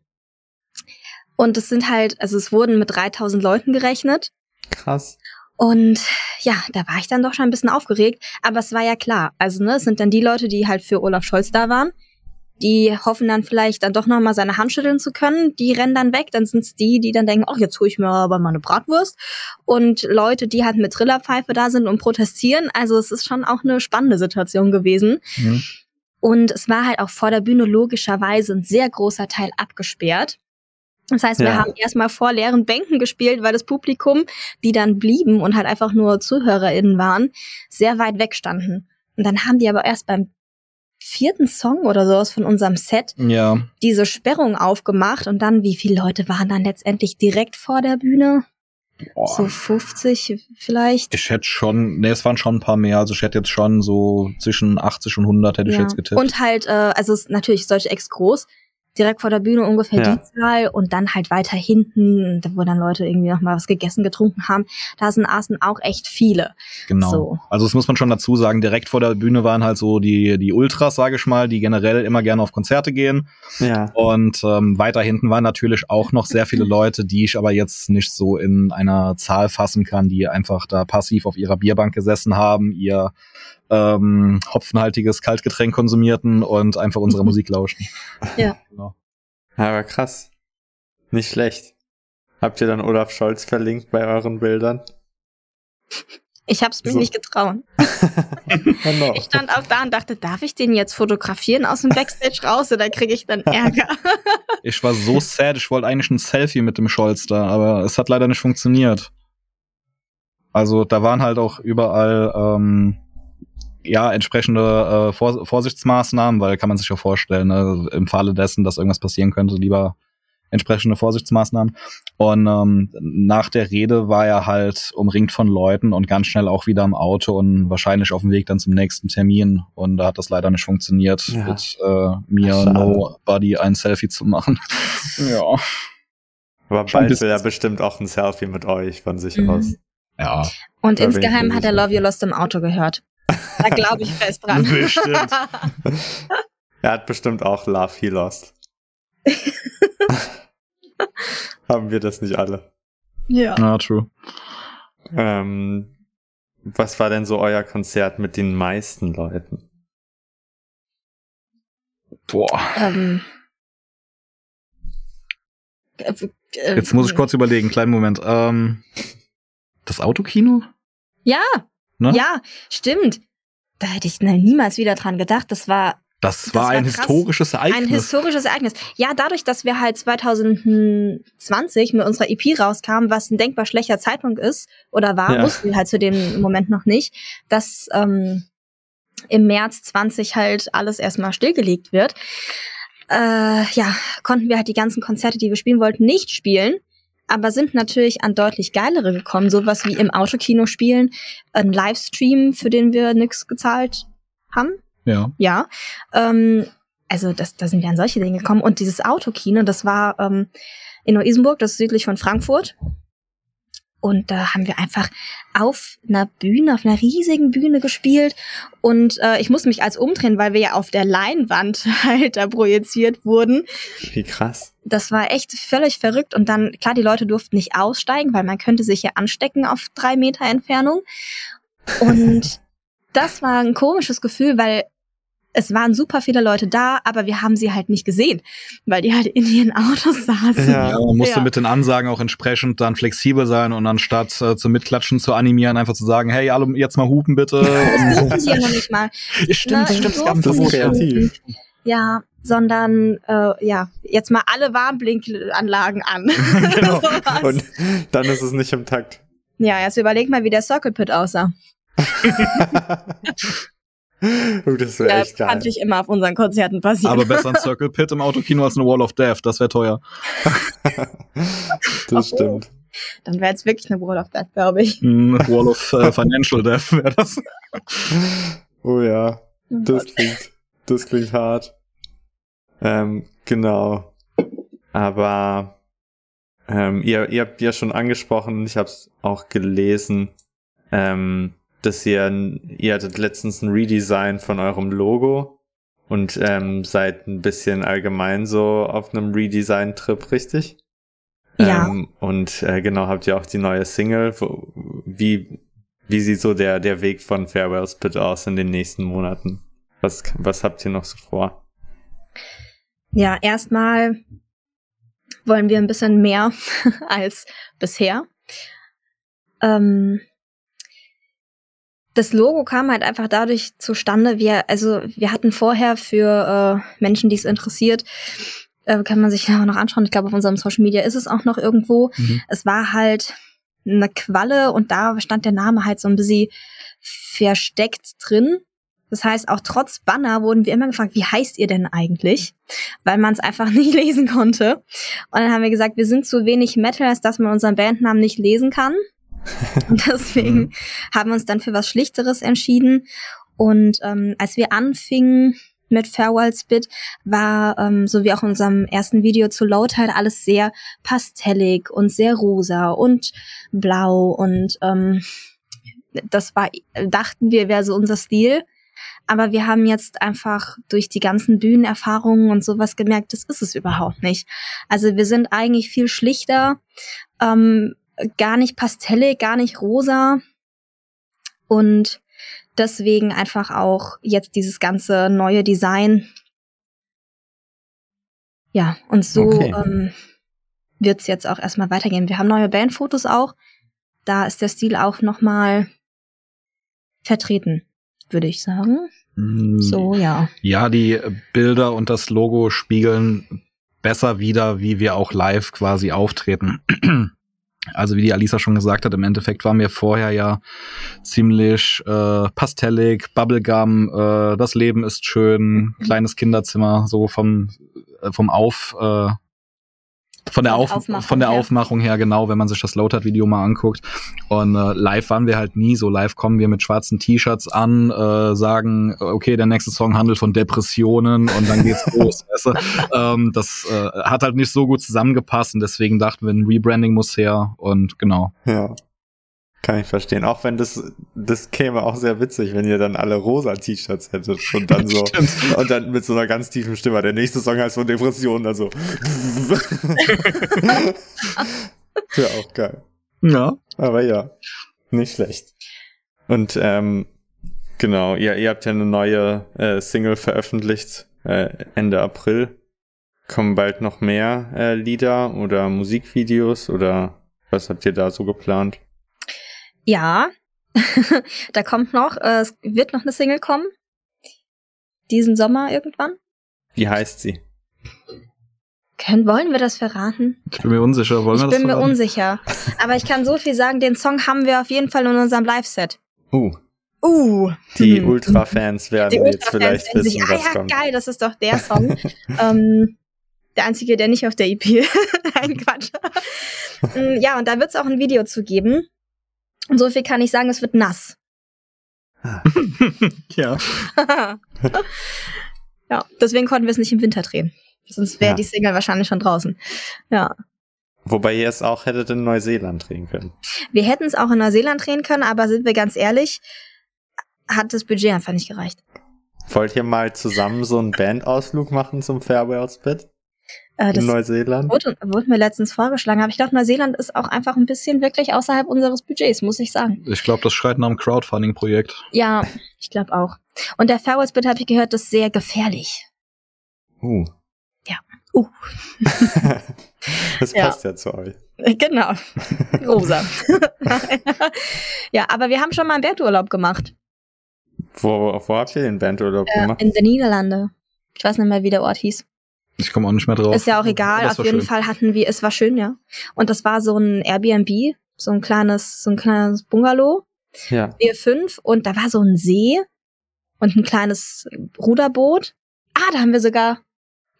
und es sind halt, also es wurden mit 3000 Leuten gerechnet. Krass. Und ja, da war ich dann doch schon ein bisschen aufgeregt. Aber es war ja klar. Also, ne, es sind dann die Leute, die halt für Olaf Scholz da waren. Die hoffen dann vielleicht dann doch nochmal seine Hand schütteln zu können. Die rennen dann weg. Dann sind es die, die dann denken, ach, jetzt hole ich mir aber mal eine Bratwurst. Und Leute, die halt mit Trillerpfeife da sind und protestieren. Also es ist schon auch eine spannende Situation gewesen. Mhm. Und es war halt auch vor der Bühne logischerweise ein sehr großer Teil abgesperrt. Das heißt, wir ja. haben erstmal vor leeren Bänken gespielt, weil das Publikum, die dann blieben und halt einfach nur ZuhörerInnen waren, sehr weit weg standen. Und dann haben die aber erst beim vierten Song oder sowas von unserem Set ja. diese Sperrung aufgemacht und dann, wie viele Leute waren dann letztendlich direkt vor der Bühne? Boah. So 50 vielleicht. Ich hätte schon, nee, es waren schon ein paar mehr. Also ich hätte jetzt schon so zwischen 80 und 100 hätte ja. ich jetzt getippt. Und halt, äh, also es ist natürlich solche Ex groß, direkt vor der Bühne ungefähr ja. die Zahl und dann halt weiter hinten, wo dann Leute irgendwie noch mal was gegessen, getrunken haben, da sind Aßen auch echt viele. Genau. So. Also das muss man schon dazu sagen, direkt vor der Bühne waren halt so die, die Ultras, sage ich mal, die generell immer gerne auf Konzerte gehen. Ja. Und ähm, weiter hinten waren natürlich auch noch sehr viele Leute, die ich aber jetzt nicht so in einer Zahl fassen kann, die einfach da passiv auf ihrer Bierbank gesessen haben, ihr ähm, hopfenhaltiges Kaltgetränk konsumierten und einfach unserer Musik lauschten. Ja. Genau. Aber krass. Nicht schlecht. Habt ihr dann Olaf Scholz verlinkt bei euren Bildern? Ich hab's mir so. nicht getrauen. genau. Ich stand auch da und dachte, darf ich den jetzt fotografieren aus dem Backstage raus oder kriege ich dann Ärger? ich war so sad, ich wollte eigentlich ein Selfie mit dem Scholz da, aber es hat leider nicht funktioniert. Also da waren halt auch überall ähm, ja, entsprechende äh, Vor Vorsichtsmaßnahmen, weil kann man sich ja vorstellen, ne, im Falle dessen, dass irgendwas passieren könnte, lieber entsprechende Vorsichtsmaßnahmen. Und ähm, nach der Rede war er halt umringt von Leuten und ganz schnell auch wieder im Auto und wahrscheinlich auf dem Weg dann zum nächsten Termin. Und da hat das leider nicht funktioniert, ja. mit äh, mir Nobody ein Selfie zu machen. ja. Aber bald will er bestimmt auch ein Selfie mit euch von sich mhm. aus. Ja. Und insgeheim hat er Love You Lost im Auto gehört. Da glaube ich fest dran. Bestimmt. er hat bestimmt auch Love He Lost. Haben wir das nicht alle? Ja. Ja, true. Ähm, was war denn so euer Konzert mit den meisten Leuten? Boah. Ähm, äh, äh, Jetzt muss ich kurz überlegen, kleinen Moment. Ähm, das Autokino? Ja, Ne? Ja, stimmt. Da hätte ich niemals wieder dran gedacht. Das war das, das war ein krass. historisches Ereignis. Ein historisches Ereignis. Ja, dadurch, dass wir halt 2020 mit unserer EP rauskamen, was ein denkbar schlechter Zeitpunkt ist oder war, ja. wussten wir halt zu dem Moment noch nicht, dass ähm, im März 20 halt alles erstmal stillgelegt wird. Äh, ja, konnten wir halt die ganzen Konzerte, die wir spielen wollten, nicht spielen aber sind natürlich an deutlich geilere gekommen. Sowas wie im Autokino spielen, ein Livestream, für den wir nix gezahlt haben. Ja. Ja. Ähm, also das, da sind wir an solche Dinge gekommen. Und dieses Autokino, das war ähm, in Neu-Isenburg, das ist südlich von Frankfurt. Und da haben wir einfach auf einer Bühne, auf einer riesigen Bühne gespielt. Und äh, ich musste mich als umdrehen, weil wir ja auf der Leinwand halt da projiziert wurden. Wie krass. Das war echt völlig verrückt. Und dann, klar, die Leute durften nicht aussteigen, weil man könnte sich ja anstecken auf drei Meter Entfernung. Und das war ein komisches Gefühl, weil es waren super viele Leute da, aber wir haben sie halt nicht gesehen, weil die halt in ihren Autos saßen. Ja, man musste ja. mit den Ansagen auch entsprechend dann flexibel sein und anstatt äh, zum Mitklatschen zu animieren, einfach zu sagen, hey, alle jetzt mal hupen bitte. Das durften sie ja noch nicht mal. Stimmt, ne, stimmt, das ist kreativ. Ja, sondern äh, ja, jetzt mal alle Warnblinkanlagen an. genau. und dann ist es nicht im Takt. Ja, jetzt überleg mal, wie der Circle Pit aussah. Das wäre ja, echt geil. Kann ich immer auf unseren Konzerten passieren. Aber besser ein Circle Pit im Autokino als eine Wall of Death, das wäre teuer. das stimmt. Dann wäre jetzt wirklich eine Wall of Death, glaube ich. Mm, Wall of uh, Financial Death wäre das. Oh ja, oh das klingt, das klingt hart. Ähm, genau. Aber ähm, ihr, ihr habt ja schon angesprochen, ich habe es auch gelesen, ähm, dass ihr, ihr hattet letztens ein Redesign von eurem Logo und ähm, seid ein bisschen allgemein so auf einem Redesign-Trip, richtig? Ja. Ähm, und äh, genau, habt ihr auch die neue Single. Wo, wie, wie sieht so der, der Weg von Farewell Spit aus in den nächsten Monaten? Was, was habt ihr noch so vor? Ja, erstmal wollen wir ein bisschen mehr als bisher. Ähm, das Logo kam halt einfach dadurch zustande. Wir, also wir hatten vorher für äh, Menschen, die es interessiert, äh, kann man sich ja auch noch anschauen. Ich glaube, auf unserem Social Media ist es auch noch irgendwo. Mhm. Es war halt eine Qualle und da stand der Name halt so ein bisschen versteckt drin. Das heißt, auch trotz Banner wurden wir immer gefragt, wie heißt ihr denn eigentlich? Weil man es einfach nicht lesen konnte. Und dann haben wir gesagt, wir sind zu wenig Metal, als dass man unseren Bandnamen nicht lesen kann. Und deswegen mhm. haben wir uns dann für was Schlichteres entschieden. Und ähm, als wir anfingen mit Farewell Spit, war, ähm, so wie auch in unserem ersten Video zu Load halt alles sehr pastellig und sehr rosa und blau und ähm, das war, dachten wir, wäre so unser Stil. Aber wir haben jetzt einfach durch die ganzen Bühnenerfahrungen und sowas gemerkt, das ist es überhaupt nicht. Also wir sind eigentlich viel schlichter, ähm, gar nicht pastellig, gar nicht rosa. Und deswegen einfach auch jetzt dieses ganze neue Design. Ja, und so okay. ähm, wird es jetzt auch erstmal weitergehen. Wir haben neue Bandfotos auch. Da ist der Stil auch nochmal vertreten, würde ich sagen. Mm, so, ja. Ja, die Bilder und das Logo spiegeln besser wieder, wie wir auch live quasi auftreten. Also wie die Alisa schon gesagt hat, im Endeffekt waren wir vorher ja ziemlich äh, pastellig, Bubblegum, äh, das Leben ist schön, mhm. kleines Kinderzimmer, so vom, äh, vom Auf, äh, von der, Auf von der Aufmachung her, genau, wenn man sich das Loaded-Video mal anguckt. Und äh, live waren wir halt nie so. Live kommen wir mit schwarzen T-Shirts an, äh, sagen, okay, der nächste Song handelt von Depressionen und dann geht's los. weißt du? ähm, das äh, hat halt nicht so gut zusammengepasst und deswegen dachten wir, ein Rebranding muss her und genau. Ja. Kann ich verstehen. Auch wenn das, das käme auch sehr witzig, wenn ihr dann alle rosa T-Shirts hättet und dann so, und dann mit so einer ganz tiefen Stimme. Der nächste Song heißt von Depressionen, also. Wäre auch geil. Ja. Aber ja, nicht schlecht. Und, ähm, genau, ihr, ihr habt ja eine neue äh, Single veröffentlicht, äh, Ende April. Kommen bald noch mehr äh, Lieder oder Musikvideos oder was habt ihr da so geplant? Ja, da kommt noch, äh, es wird noch eine Single kommen. Diesen Sommer irgendwann. Wie heißt sie? Können, wollen wir das verraten? Ich bin mir unsicher. Wollen ich wir das bin verraten? mir unsicher. Aber ich kann so viel sagen, den Song haben wir auf jeden Fall in unserem Live-Set. Uh. Uh. Die hm. Ultra-Fans werden Ultra jetzt vielleicht wissen, sich, ah, was ja, kommt. geil, das ist doch der Song. ähm, der einzige, der nicht auf der EP. Nein, Quatsch. Mm, ja, und da wird es auch ein Video zu geben. Und so viel kann ich sagen, es wird nass. ja. ja, deswegen konnten wir es nicht im Winter drehen. Sonst wäre ja. die Single wahrscheinlich schon draußen. Ja. Wobei ihr es auch hättet in Neuseeland drehen können. Wir hätten es auch in Neuseeland drehen können, aber sind wir ganz ehrlich, hat das Budget einfach nicht gereicht. Wollt ihr mal zusammen so einen Bandausflug machen zum Spit? Äh, in Neuseeland? Wurde, wurde, mir letztens vorgeschlagen, aber ich glaube, Neuseeland ist auch einfach ein bisschen wirklich außerhalb unseres Budgets, muss ich sagen. Ich glaube, das schreit nach einem Crowdfunding-Projekt. Ja, ich glaube auch. Und der Farewell-Spit, habe ich gehört, ist sehr gefährlich. Uh. Ja. Uh. das passt ja. ja zu euch. Genau. Rosa. ja, aber wir haben schon mal einen Bandurlaub gemacht. Wo, wo habt ihr den Bandurlaub äh, gemacht? In den Niederlande. Ich weiß nicht mehr, wie der Ort hieß. Ich komme auch nicht mehr drauf. Ist ja auch egal. Auf jeden schön. Fall hatten wir, es war schön, ja. Und das war so ein Airbnb, so ein kleines, so ein kleines Bungalow. Ja. Wir fünf und da war so ein See und ein kleines Ruderboot. Ah, da haben wir sogar.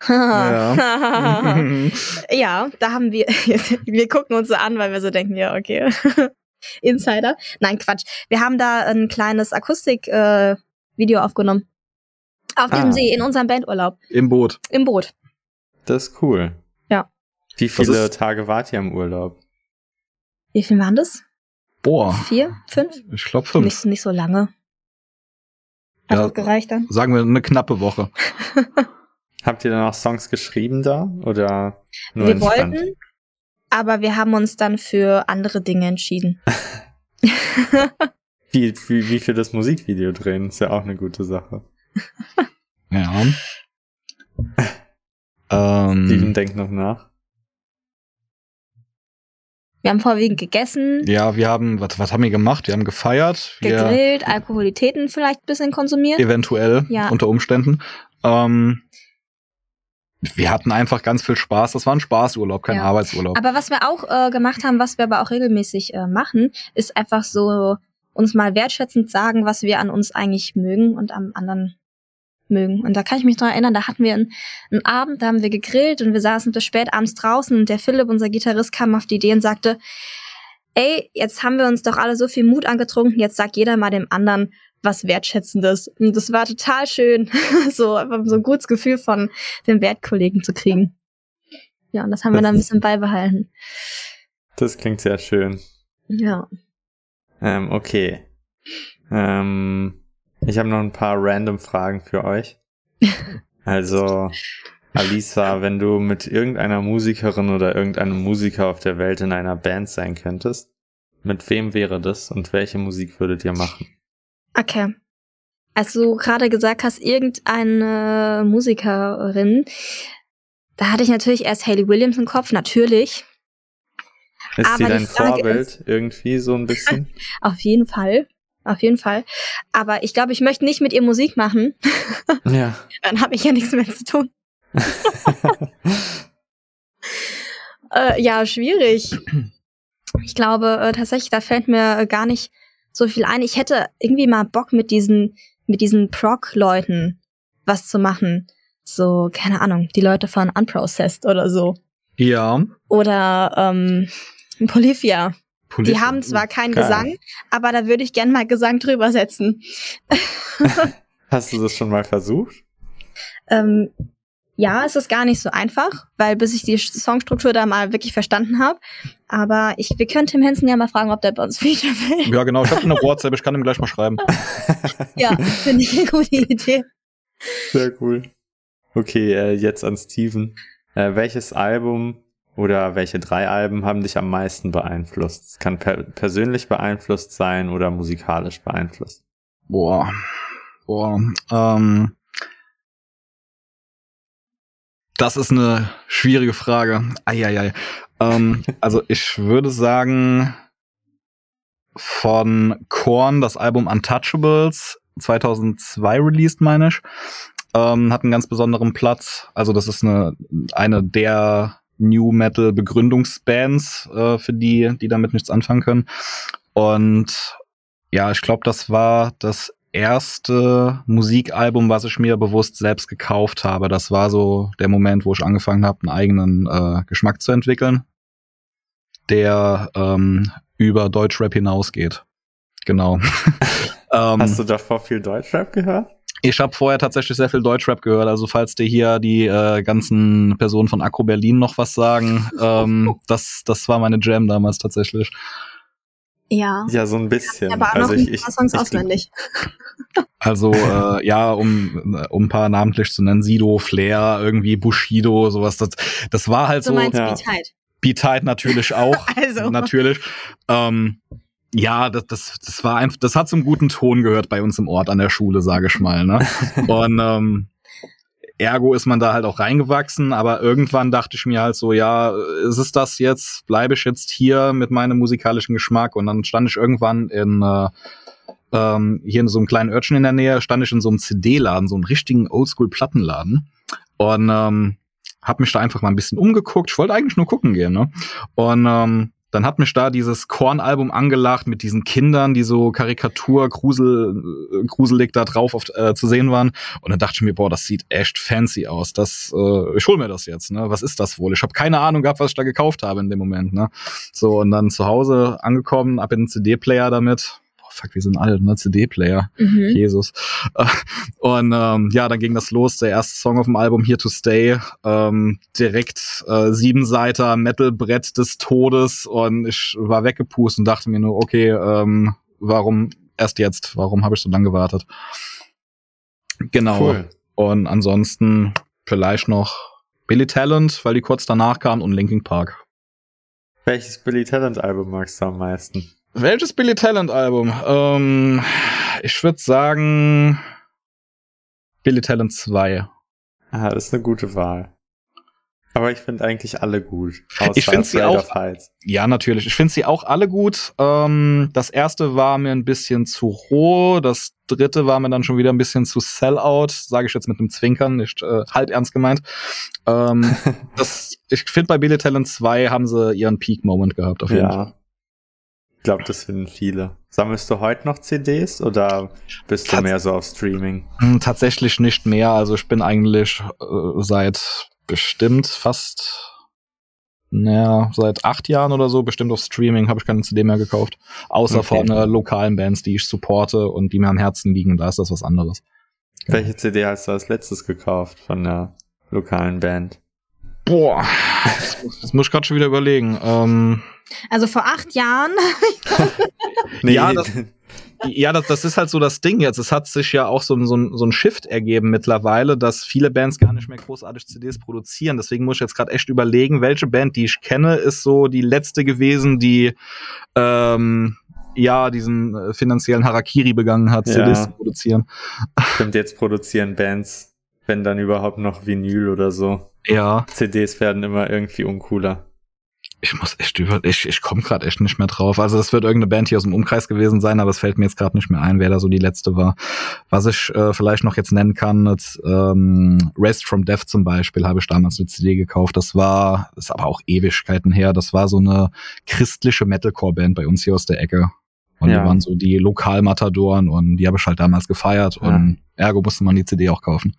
ja. ja, da haben wir. wir gucken uns so an, weil wir so denken, ja, okay. Insider. Nein, Quatsch. Wir haben da ein kleines Akustik-Video äh, aufgenommen. Auf ah. diesem See, in unserem Bandurlaub. Im Boot. Im Boot. Das ist cool. Ja. Wie viele Tage wart ihr im Urlaub? Wie viel waren das? Boah. Vier? Fünf? Ich glaube fünf. Nicht, nicht so lange. Hat ja, gereicht dann? Sagen wir eine knappe Woche. Habt ihr dann auch Songs geschrieben da? Oder nur Wir entspannt? wollten, aber wir haben uns dann für andere Dinge entschieden. wie, wie, wie für das Musikvideo drehen, ist ja auch eine gute Sache. ja. Ähm, Steven denkt noch nach. Wir haben vorwiegend gegessen. Ja, wir haben, was, was haben wir gemacht? Wir haben gefeiert. Gegrillt, Alkoholitäten vielleicht ein bisschen konsumiert. Eventuell, ja. unter Umständen. Ähm, wir hatten einfach ganz viel Spaß. Das war ein Spaßurlaub, kein ja. Arbeitsurlaub. Aber was wir auch äh, gemacht haben, was wir aber auch regelmäßig äh, machen, ist einfach so uns mal wertschätzend sagen, was wir an uns eigentlich mögen und am anderen mögen. Und da kann ich mich dran erinnern, da hatten wir einen, einen Abend, da haben wir gegrillt und wir saßen bis spät abends draußen und der Philipp, unser Gitarrist, kam auf die Idee und sagte, ey, jetzt haben wir uns doch alle so viel Mut angetrunken, jetzt sagt jeder mal dem anderen was Wertschätzendes. Und das war total schön, so einfach so ein gutes Gefühl von den Wertkollegen zu kriegen. Ja, und das haben das wir dann ein bisschen beibehalten. Das klingt sehr schön. Ja. Ähm, okay. Ähm, ich habe noch ein paar random Fragen für euch. Also, Alisa, wenn du mit irgendeiner Musikerin oder irgendeinem Musiker auf der Welt in einer Band sein könntest, mit wem wäre das und welche Musik würdet ihr machen? Okay. Als du gerade gesagt hast, irgendeine Musikerin, da hatte ich natürlich erst Hayley Williams im Kopf, natürlich. Ist Aber sie dein Vorbild ist, irgendwie so ein bisschen? Auf jeden Fall. Auf jeden Fall. Aber ich glaube, ich möchte nicht mit ihr Musik machen. Ja. Dann habe ich ja nichts mehr zu tun. äh, ja, schwierig. Ich glaube äh, tatsächlich, da fällt mir äh, gar nicht so viel ein. Ich hätte irgendwie mal Bock mit diesen, mit diesen Proc-Leuten was zu machen. So, keine Ahnung, die Leute von Unprocessed oder so. Ja. Oder ähm, Polyphia. Polyphia. Die haben zwar keinen Geil. Gesang, aber da würde ich gern mal Gesang drüber setzen. Hast du das schon mal versucht? Ähm, ja, es ist gar nicht so einfach, weil bis ich die Songstruktur da mal wirklich verstanden habe. Aber ich, wir können Tim Henson ja mal fragen, ob der bei uns Feature will. Ja, genau. Ich habe eine WhatsApp, ich kann ihm gleich mal schreiben. ja, finde ich eine gute Idee. Sehr cool. Okay, äh, jetzt an Steven. Äh, welches Album oder welche drei Alben haben dich am meisten beeinflusst? Es kann per persönlich beeinflusst sein oder musikalisch beeinflusst. Boah. Boah. Ähm das ist eine schwierige Frage. Eieiei. Ähm, also ich würde sagen, von Korn das Album Untouchables 2002 released, meine ich, ähm, hat einen ganz besonderen Platz. Also das ist eine, eine der New Metal Begründungsbands äh, für die, die damit nichts anfangen können. Und ja, ich glaube, das war das erste Musikalbum, was ich mir bewusst selbst gekauft habe. Das war so der Moment, wo ich angefangen habe, einen eigenen äh, Geschmack zu entwickeln, der ähm, über Deutschrap hinausgeht. Genau. ähm, Hast du davor viel Deutschrap gehört? Ich habe vorher tatsächlich sehr viel Deutschrap gehört. Also falls dir hier die äh, ganzen Personen von Akro Berlin noch was sagen, ähm, das, das war meine Jam damals tatsächlich. Ja. Ja, so ein bisschen. Aber auch also noch ich, ein paar Songs ich, auswendig. Also äh, ja, um, um ein paar namentlich zu nennen, Sido, Flair, irgendwie Bushido, sowas. Das, das war halt so. Du meinst ja. Beat Tight. Beat Tight natürlich auch. also. Natürlich. Ähm, ja, das, das, das war einfach, das hat zum guten Ton gehört bei uns im Ort an der Schule, sage ich mal. Ne? Und ähm, ergo ist man da halt auch reingewachsen, aber irgendwann dachte ich mir halt so, ja, ist es das jetzt? Bleibe ich jetzt hier mit meinem musikalischen Geschmack? Und dann stand ich irgendwann in äh, ähm, hier in so einem kleinen Örtchen in der Nähe, stand ich in so einem CD-Laden, so einem richtigen Oldschool-Plattenladen. Und ähm, hab mich da einfach mal ein bisschen umgeguckt. Ich wollte eigentlich nur gucken gehen, ne? Und ähm, dann hat mich da dieses Korn-Album angelacht mit diesen Kindern, die so Karikatur, Grusel, äh, gruselig da drauf oft, äh, zu sehen waren. Und dann dachte ich mir, boah, das sieht echt fancy aus. Das, äh, ich hol mir das jetzt, ne? Was ist das wohl? Ich habe keine Ahnung gehabt, was ich da gekauft habe in dem Moment, ne? So, und dann zu Hause angekommen, ab in den CD-Player damit fuck, wir sind alt, ne? CD-Player. Mhm. Jesus. Und ähm, ja, dann ging das los. Der erste Song auf dem Album Here to Stay. Ähm, direkt äh, sieben Seiter Metal-Brett des Todes. Und ich war weggepust und dachte mir nur, okay, ähm, warum erst jetzt? Warum habe ich so lange gewartet? Genau. Cool. Und ansonsten vielleicht noch Billy Talent, weil die kurz danach kam und Linkin Park. Welches Billy Talent Album magst du am meisten? Welches Billy Talent Album? Ähm, ich würde sagen Billy Talent 2. Ah, das ist eine gute Wahl. Aber ich finde eigentlich alle gut. Ich finde sie auch. Ja, natürlich. Ich finde sie auch alle gut. Ähm, das erste war mir ein bisschen zu roh. Das dritte war mir dann schon wieder ein bisschen zu Sellout. Sage ich jetzt mit einem Zwinkern, nicht äh, halb ernst gemeint. Ähm, das, ich finde bei Billy Talent 2 haben sie ihren Peak-Moment gehabt, auf jeden ja. Fall. Ich glaube, das finden viele. Sammelst du heute noch CDs oder bist Tats du mehr so auf Streaming? Hm, tatsächlich nicht mehr. Also ich bin eigentlich äh, seit bestimmt fast naja, seit acht Jahren oder so, bestimmt auf Streaming, habe ich keine CD mehr gekauft. Außer okay. von äh, lokalen Bands, die ich supporte und die mir am Herzen liegen. Da ist das was anderes. Welche CD hast du als letztes gekauft von der lokalen Band? Boah, das muss ich gerade schon wieder überlegen. Ähm, also vor acht Jahren. nee, ja, das, ja das, das ist halt so das Ding jetzt. Es hat sich ja auch so, so, so ein Shift ergeben mittlerweile, dass viele Bands gar nicht mehr großartig CDs produzieren. Deswegen muss ich jetzt gerade echt überlegen, welche Band, die ich kenne, ist so die letzte gewesen, die ähm, ja diesen äh, finanziellen Harakiri begangen hat, CDs ja. zu produzieren. Stimmt, jetzt produzieren Bands, wenn dann überhaupt noch Vinyl oder so. Ja. CDs werden immer irgendwie uncooler. Ich muss echt über, ich, ich komme gerade echt nicht mehr drauf. Also das wird irgendeine Band hier aus dem Umkreis gewesen sein, aber es fällt mir jetzt gerade nicht mehr ein, wer da so die letzte war. Was ich äh, vielleicht noch jetzt nennen kann, ist, ähm, Rest from Death zum Beispiel, habe ich damals eine CD gekauft. Das war, ist aber auch Ewigkeiten her. Das war so eine christliche Metalcore-Band bei uns hier aus der Ecke. Und ja. die waren so die Lokalmatadoren und die habe ich halt damals gefeiert ja. und ergo musste man die CD auch kaufen.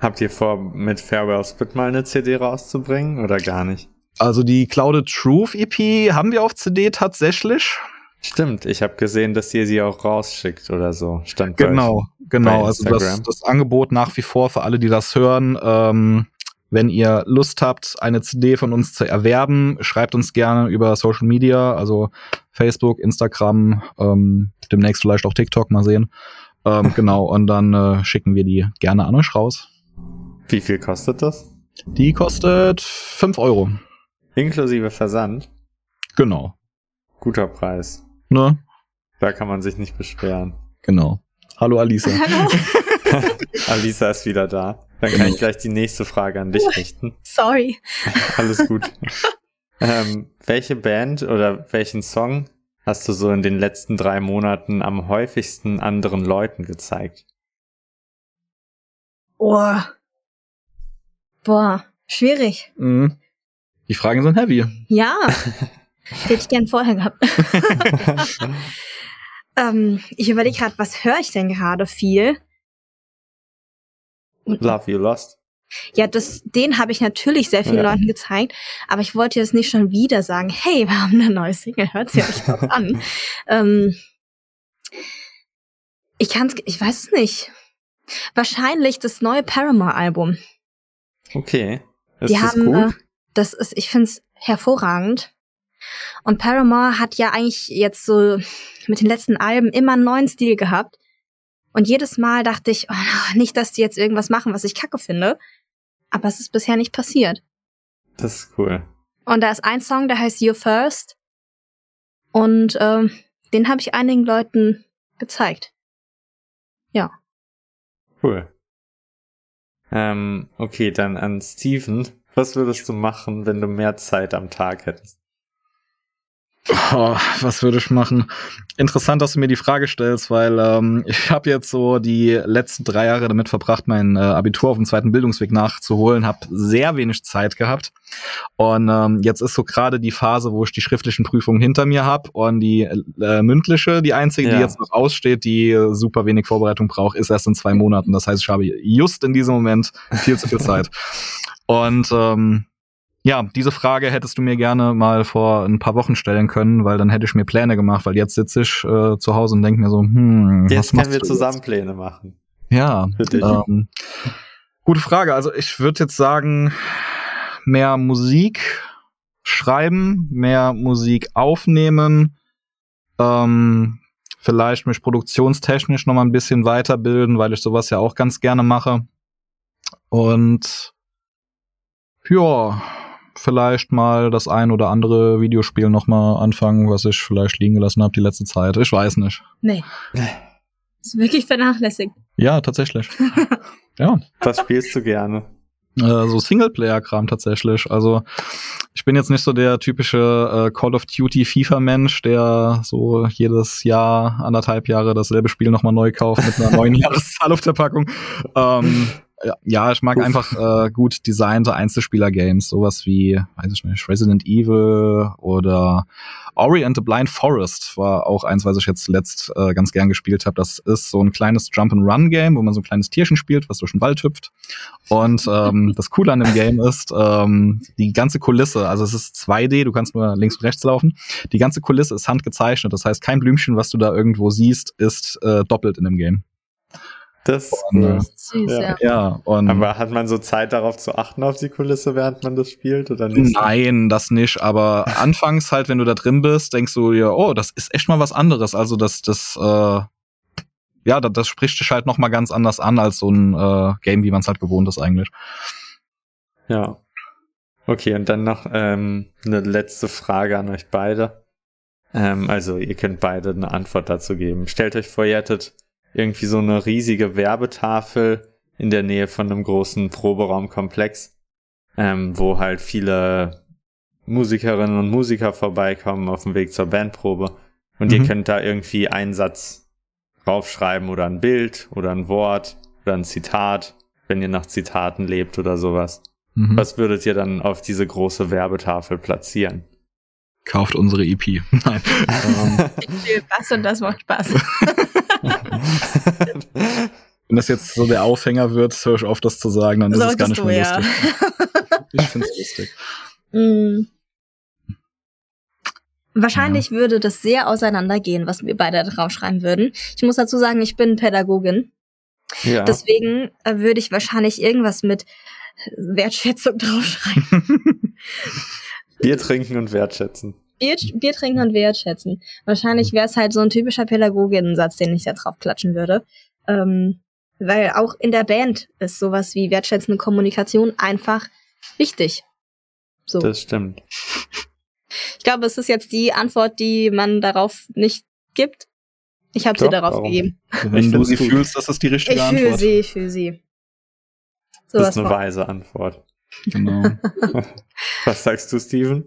Habt ihr vor, mit Farewell Spit mal eine CD rauszubringen oder gar nicht? Also die Clouded Truth EP haben wir auf CD tatsächlich. Stimmt, ich habe gesehen, dass ihr sie auch rausschickt oder so. Stand genau, genau. Also das, das Angebot nach wie vor für alle, die das hören. Ähm, wenn ihr Lust habt, eine CD von uns zu erwerben, schreibt uns gerne über Social Media, also Facebook, Instagram, ähm, demnächst vielleicht auch TikTok, mal sehen. Ähm, genau, und dann äh, schicken wir die gerne an euch raus. Wie viel kostet das? Die kostet fünf Euro. Inklusive Versand? Genau. Guter Preis. Ne? Da kann man sich nicht beschweren. Genau. Hallo Alisa. Hallo. Alisa ist wieder da. Dann kann ich gleich die nächste Frage an dich richten. Sorry. Alles gut. ähm, welche Band oder welchen Song hast du so in den letzten drei Monaten am häufigsten anderen Leuten gezeigt? Boah. Boah, schwierig. Mhm. Die Fragen sind heavy. Ja. Hätte ich gern vorher gehabt. ähm, ich überlege gerade, was höre ich denn gerade viel? Love You Lost. Ja, das, den habe ich natürlich sehr vielen ja. Leuten gezeigt, aber ich wollte jetzt nicht schon wieder sagen, hey, wir haben eine neue Single, hört sie euch doch an. ähm, ich kann's, ich weiß es nicht. Wahrscheinlich das neue Paramore-Album. Okay. Ist Die haben, gut? Äh, das ist, ich finde es hervorragend. Und Paramore hat ja eigentlich jetzt so mit den letzten Alben immer einen neuen Stil gehabt. Und jedes Mal dachte ich, oh, nicht, dass die jetzt irgendwas machen, was ich kacke finde. Aber es ist bisher nicht passiert. Das ist cool. Und da ist ein Song, der heißt You First. Und ähm, den habe ich einigen Leuten gezeigt. Ja. Cool. Ähm, okay, dann an Steven. Was würdest du machen, wenn du mehr Zeit am Tag hättest? Oh, was würde ich machen? Interessant, dass du mir die Frage stellst, weil ähm, ich habe jetzt so die letzten drei Jahre damit verbracht, mein äh, Abitur auf dem zweiten Bildungsweg nachzuholen, habe sehr wenig Zeit gehabt und ähm, jetzt ist so gerade die Phase, wo ich die schriftlichen Prüfungen hinter mir habe und die äh, mündliche, die einzige, ja. die jetzt noch aussteht, die äh, super wenig Vorbereitung braucht, ist erst in zwei Monaten. Das heißt, ich habe just in diesem Moment viel zu viel Zeit. Und ähm, ja, diese Frage hättest du mir gerne mal vor ein paar Wochen stellen können, weil dann hätte ich mir Pläne gemacht, weil jetzt sitze ich äh, zu Hause und denke mir so, hm, jetzt können wir zusammen jetzt? Pläne machen. Ja, ähm, gute Frage. Also ich würde jetzt sagen, mehr Musik schreiben, mehr Musik aufnehmen, ähm, vielleicht mich produktionstechnisch noch mal ein bisschen weiterbilden, weil ich sowas ja auch ganz gerne mache. Und ja, vielleicht mal das ein oder andere Videospiel noch mal anfangen, was ich vielleicht liegen gelassen habe die letzte Zeit. Ich weiß nicht. Nee. ist wirklich vernachlässigt. Ja, tatsächlich. ja. Was spielst du gerne? Äh, so Singleplayer-Kram tatsächlich. Also ich bin jetzt nicht so der typische äh, Call of Duty FIFA-Mensch, der so jedes Jahr, anderthalb Jahre dasselbe Spiel nochmal neu kauft mit einer neuen Jahreszahl auf der Packung. Ähm, Ja, ich mag Uff. einfach äh, gut designte Einzelspieler-Games, sowas wie, weiß ich nicht, Resident Evil oder Ori and the Blind Forest war auch eins, was ich jetzt letzt äh, ganz gern gespielt habe. Das ist so ein kleines Jump-and-Run-Game, wo man so ein kleines Tierchen spielt, was durch den Wald hüpft. Und ähm, das Coole an dem Game ist, ähm, die ganze Kulisse, also es ist 2D, du kannst nur links und rechts laufen. Die ganze Kulisse ist handgezeichnet, das heißt, kein Blümchen, was du da irgendwo siehst, ist äh, doppelt in dem Game. Das und, äh, süß, ja. ja. und aber hat man so Zeit darauf zu achten auf die Kulisse, während man das spielt oder nicht? Nein, das nicht. Aber anfangs halt, wenn du da drin bist, denkst du ja, oh, das ist echt mal was anderes. Also das, das, äh, ja, das, das spricht dich halt noch mal ganz anders an als so ein äh, Game, wie man es halt gewohnt ist eigentlich. Ja. Okay, und dann noch ähm, eine letzte Frage an euch beide. Ähm, also ihr könnt beide eine Antwort dazu geben. Stellt euch vor, ihr hättet irgendwie so eine riesige Werbetafel in der Nähe von einem großen Proberaumkomplex, ähm, wo halt viele Musikerinnen und Musiker vorbeikommen auf dem Weg zur Bandprobe. Und mhm. ihr könnt da irgendwie einen Satz draufschreiben oder ein Bild oder ein Wort oder ein Zitat, wenn ihr nach Zitaten lebt oder sowas. Mhm. Was würdet ihr dann auf diese große Werbetafel platzieren? Kauft unsere EP. Nein. das und das macht Spaß. Wenn das jetzt so der Aufhänger wird, höre ich auf, das zu sagen, dann Solltest ist es gar nicht mehr ja. lustig. ich finde es lustig. Mm. Wahrscheinlich ja. würde das sehr auseinandergehen, was wir beide draufschreiben würden. Ich muss dazu sagen, ich bin Pädagogin. Ja. Deswegen äh, würde ich wahrscheinlich irgendwas mit Wertschätzung draufschreiben. Bier trinken und wertschätzen. Bier, Bier trinken und wertschätzen. Wahrscheinlich wäre es halt so ein typischer Pädagoginnensatz, den ich da drauf klatschen würde. Ähm, weil auch in der Band ist sowas wie wertschätzende Kommunikation einfach wichtig. So. Das stimmt. Ich glaube, es ist jetzt die Antwort, die man darauf nicht gibt. Ich habe sie darauf warum? gegeben. Wenn du sie fühlst, das ist die richtige ich Antwort. Ich fühle sie, ich fühle sie. So das ist eine weise Antwort. Genau. Was sagst du, Steven?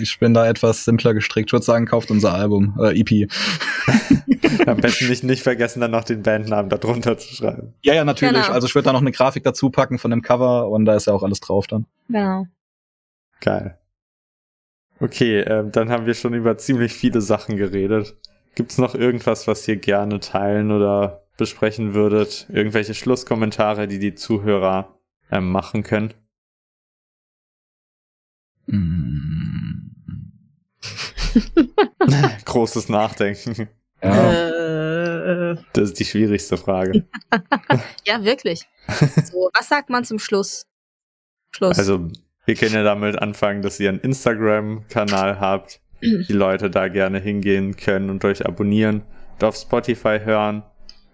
Ich bin da etwas simpler gestrickt. Ich würde sagen, kauft unser Album, äh, EP. Am besten nicht, nicht vergessen, dann noch den Bandnamen darunter zu schreiben. Ja, ja, natürlich. Genau. Also ich würde da noch eine Grafik dazu packen von dem Cover und da ist ja auch alles drauf dann. Genau. Geil. Okay, äh, dann haben wir schon über ziemlich viele Sachen geredet. Gibt's noch irgendwas, was ihr gerne teilen oder besprechen würdet? Irgendwelche Schlusskommentare, die die Zuhörer äh, machen können? Mm. Großes Nachdenken. Ja. Äh. Das ist die schwierigste Frage. ja, wirklich. So, was sagt man zum Schluss? Schluss. Also, wir können ja damit anfangen, dass ihr einen Instagram-Kanal habt, die Leute da gerne hingehen können und euch abonnieren und auf Spotify hören.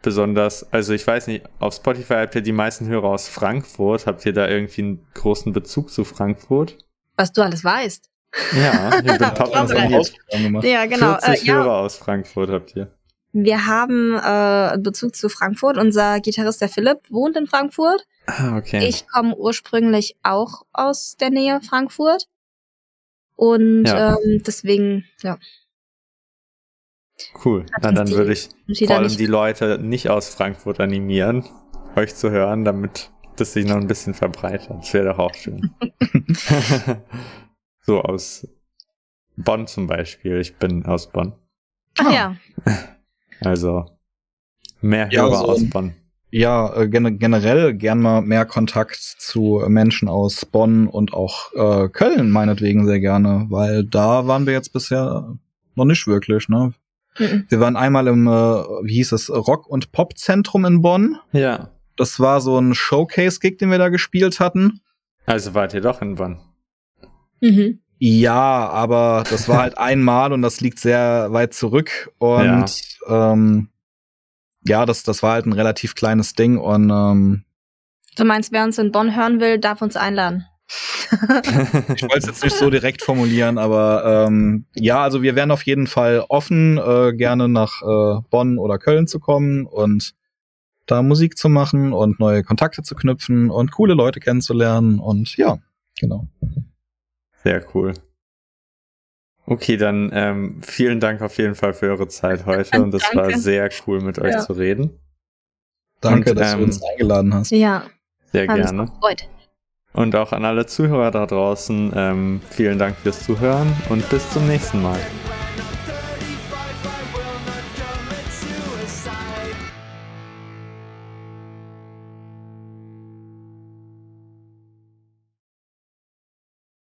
Besonders, also ich weiß nicht, auf Spotify habt ihr die meisten Hörer aus Frankfurt. Habt ihr da irgendwie einen großen Bezug zu Frankfurt? Was du alles weißt. Ja, ich bin Papa gemacht. Ja, genau. 40 äh, Hörer ja. aus Frankfurt habt ihr. Wir haben äh, Bezug zu Frankfurt. Unser Gitarrist, der Philipp, wohnt in Frankfurt. Ah, okay. Ich komme ursprünglich auch aus der Nähe Frankfurt. Und ja. ähm, deswegen, ja. Cool. Na, dann würde ich vor allem die Leute nicht aus Frankfurt animieren, euch zu hören, damit das sich noch ein bisschen verbreitert. Das wäre doch auch schön. so aus Bonn zum Beispiel. Ich bin aus Bonn. Ach ja. Also mehr Hörer ja, so, aus Bonn. Ja, äh, gen generell gern mal mehr Kontakt zu Menschen aus Bonn und auch äh, Köln meinetwegen sehr gerne, weil da waren wir jetzt bisher noch nicht wirklich, ne? Mhm. Wir waren einmal im, äh, wie hieß es, Rock- und Pop-Zentrum in Bonn. Ja. Das war so ein Showcase-Gig, den wir da gespielt hatten. Also wart ihr doch in Bonn. Mhm. Ja, aber das war halt einmal und das liegt sehr weit zurück. Und ja, ähm, ja das, das war halt ein relativ kleines Ding. Und ähm, Du meinst, wer uns in Bonn hören will, darf uns einladen. ich wollte es jetzt nicht so direkt formulieren, aber ähm, ja, also wir wären auf jeden Fall offen, äh, gerne nach äh, Bonn oder Köln zu kommen und da Musik zu machen und neue Kontakte zu knüpfen und coole Leute kennenzulernen und ja, genau. Sehr cool. Okay, dann ähm, vielen Dank auf jeden Fall für eure Zeit heute und es war sehr cool mit euch ja. zu reden. Danke, und, dass ähm, du uns eingeladen hast. Ja. Sehr gerne. Gefreut. Und auch an alle Zuhörer da draußen, ähm, vielen Dank fürs Zuhören und bis zum nächsten Mal.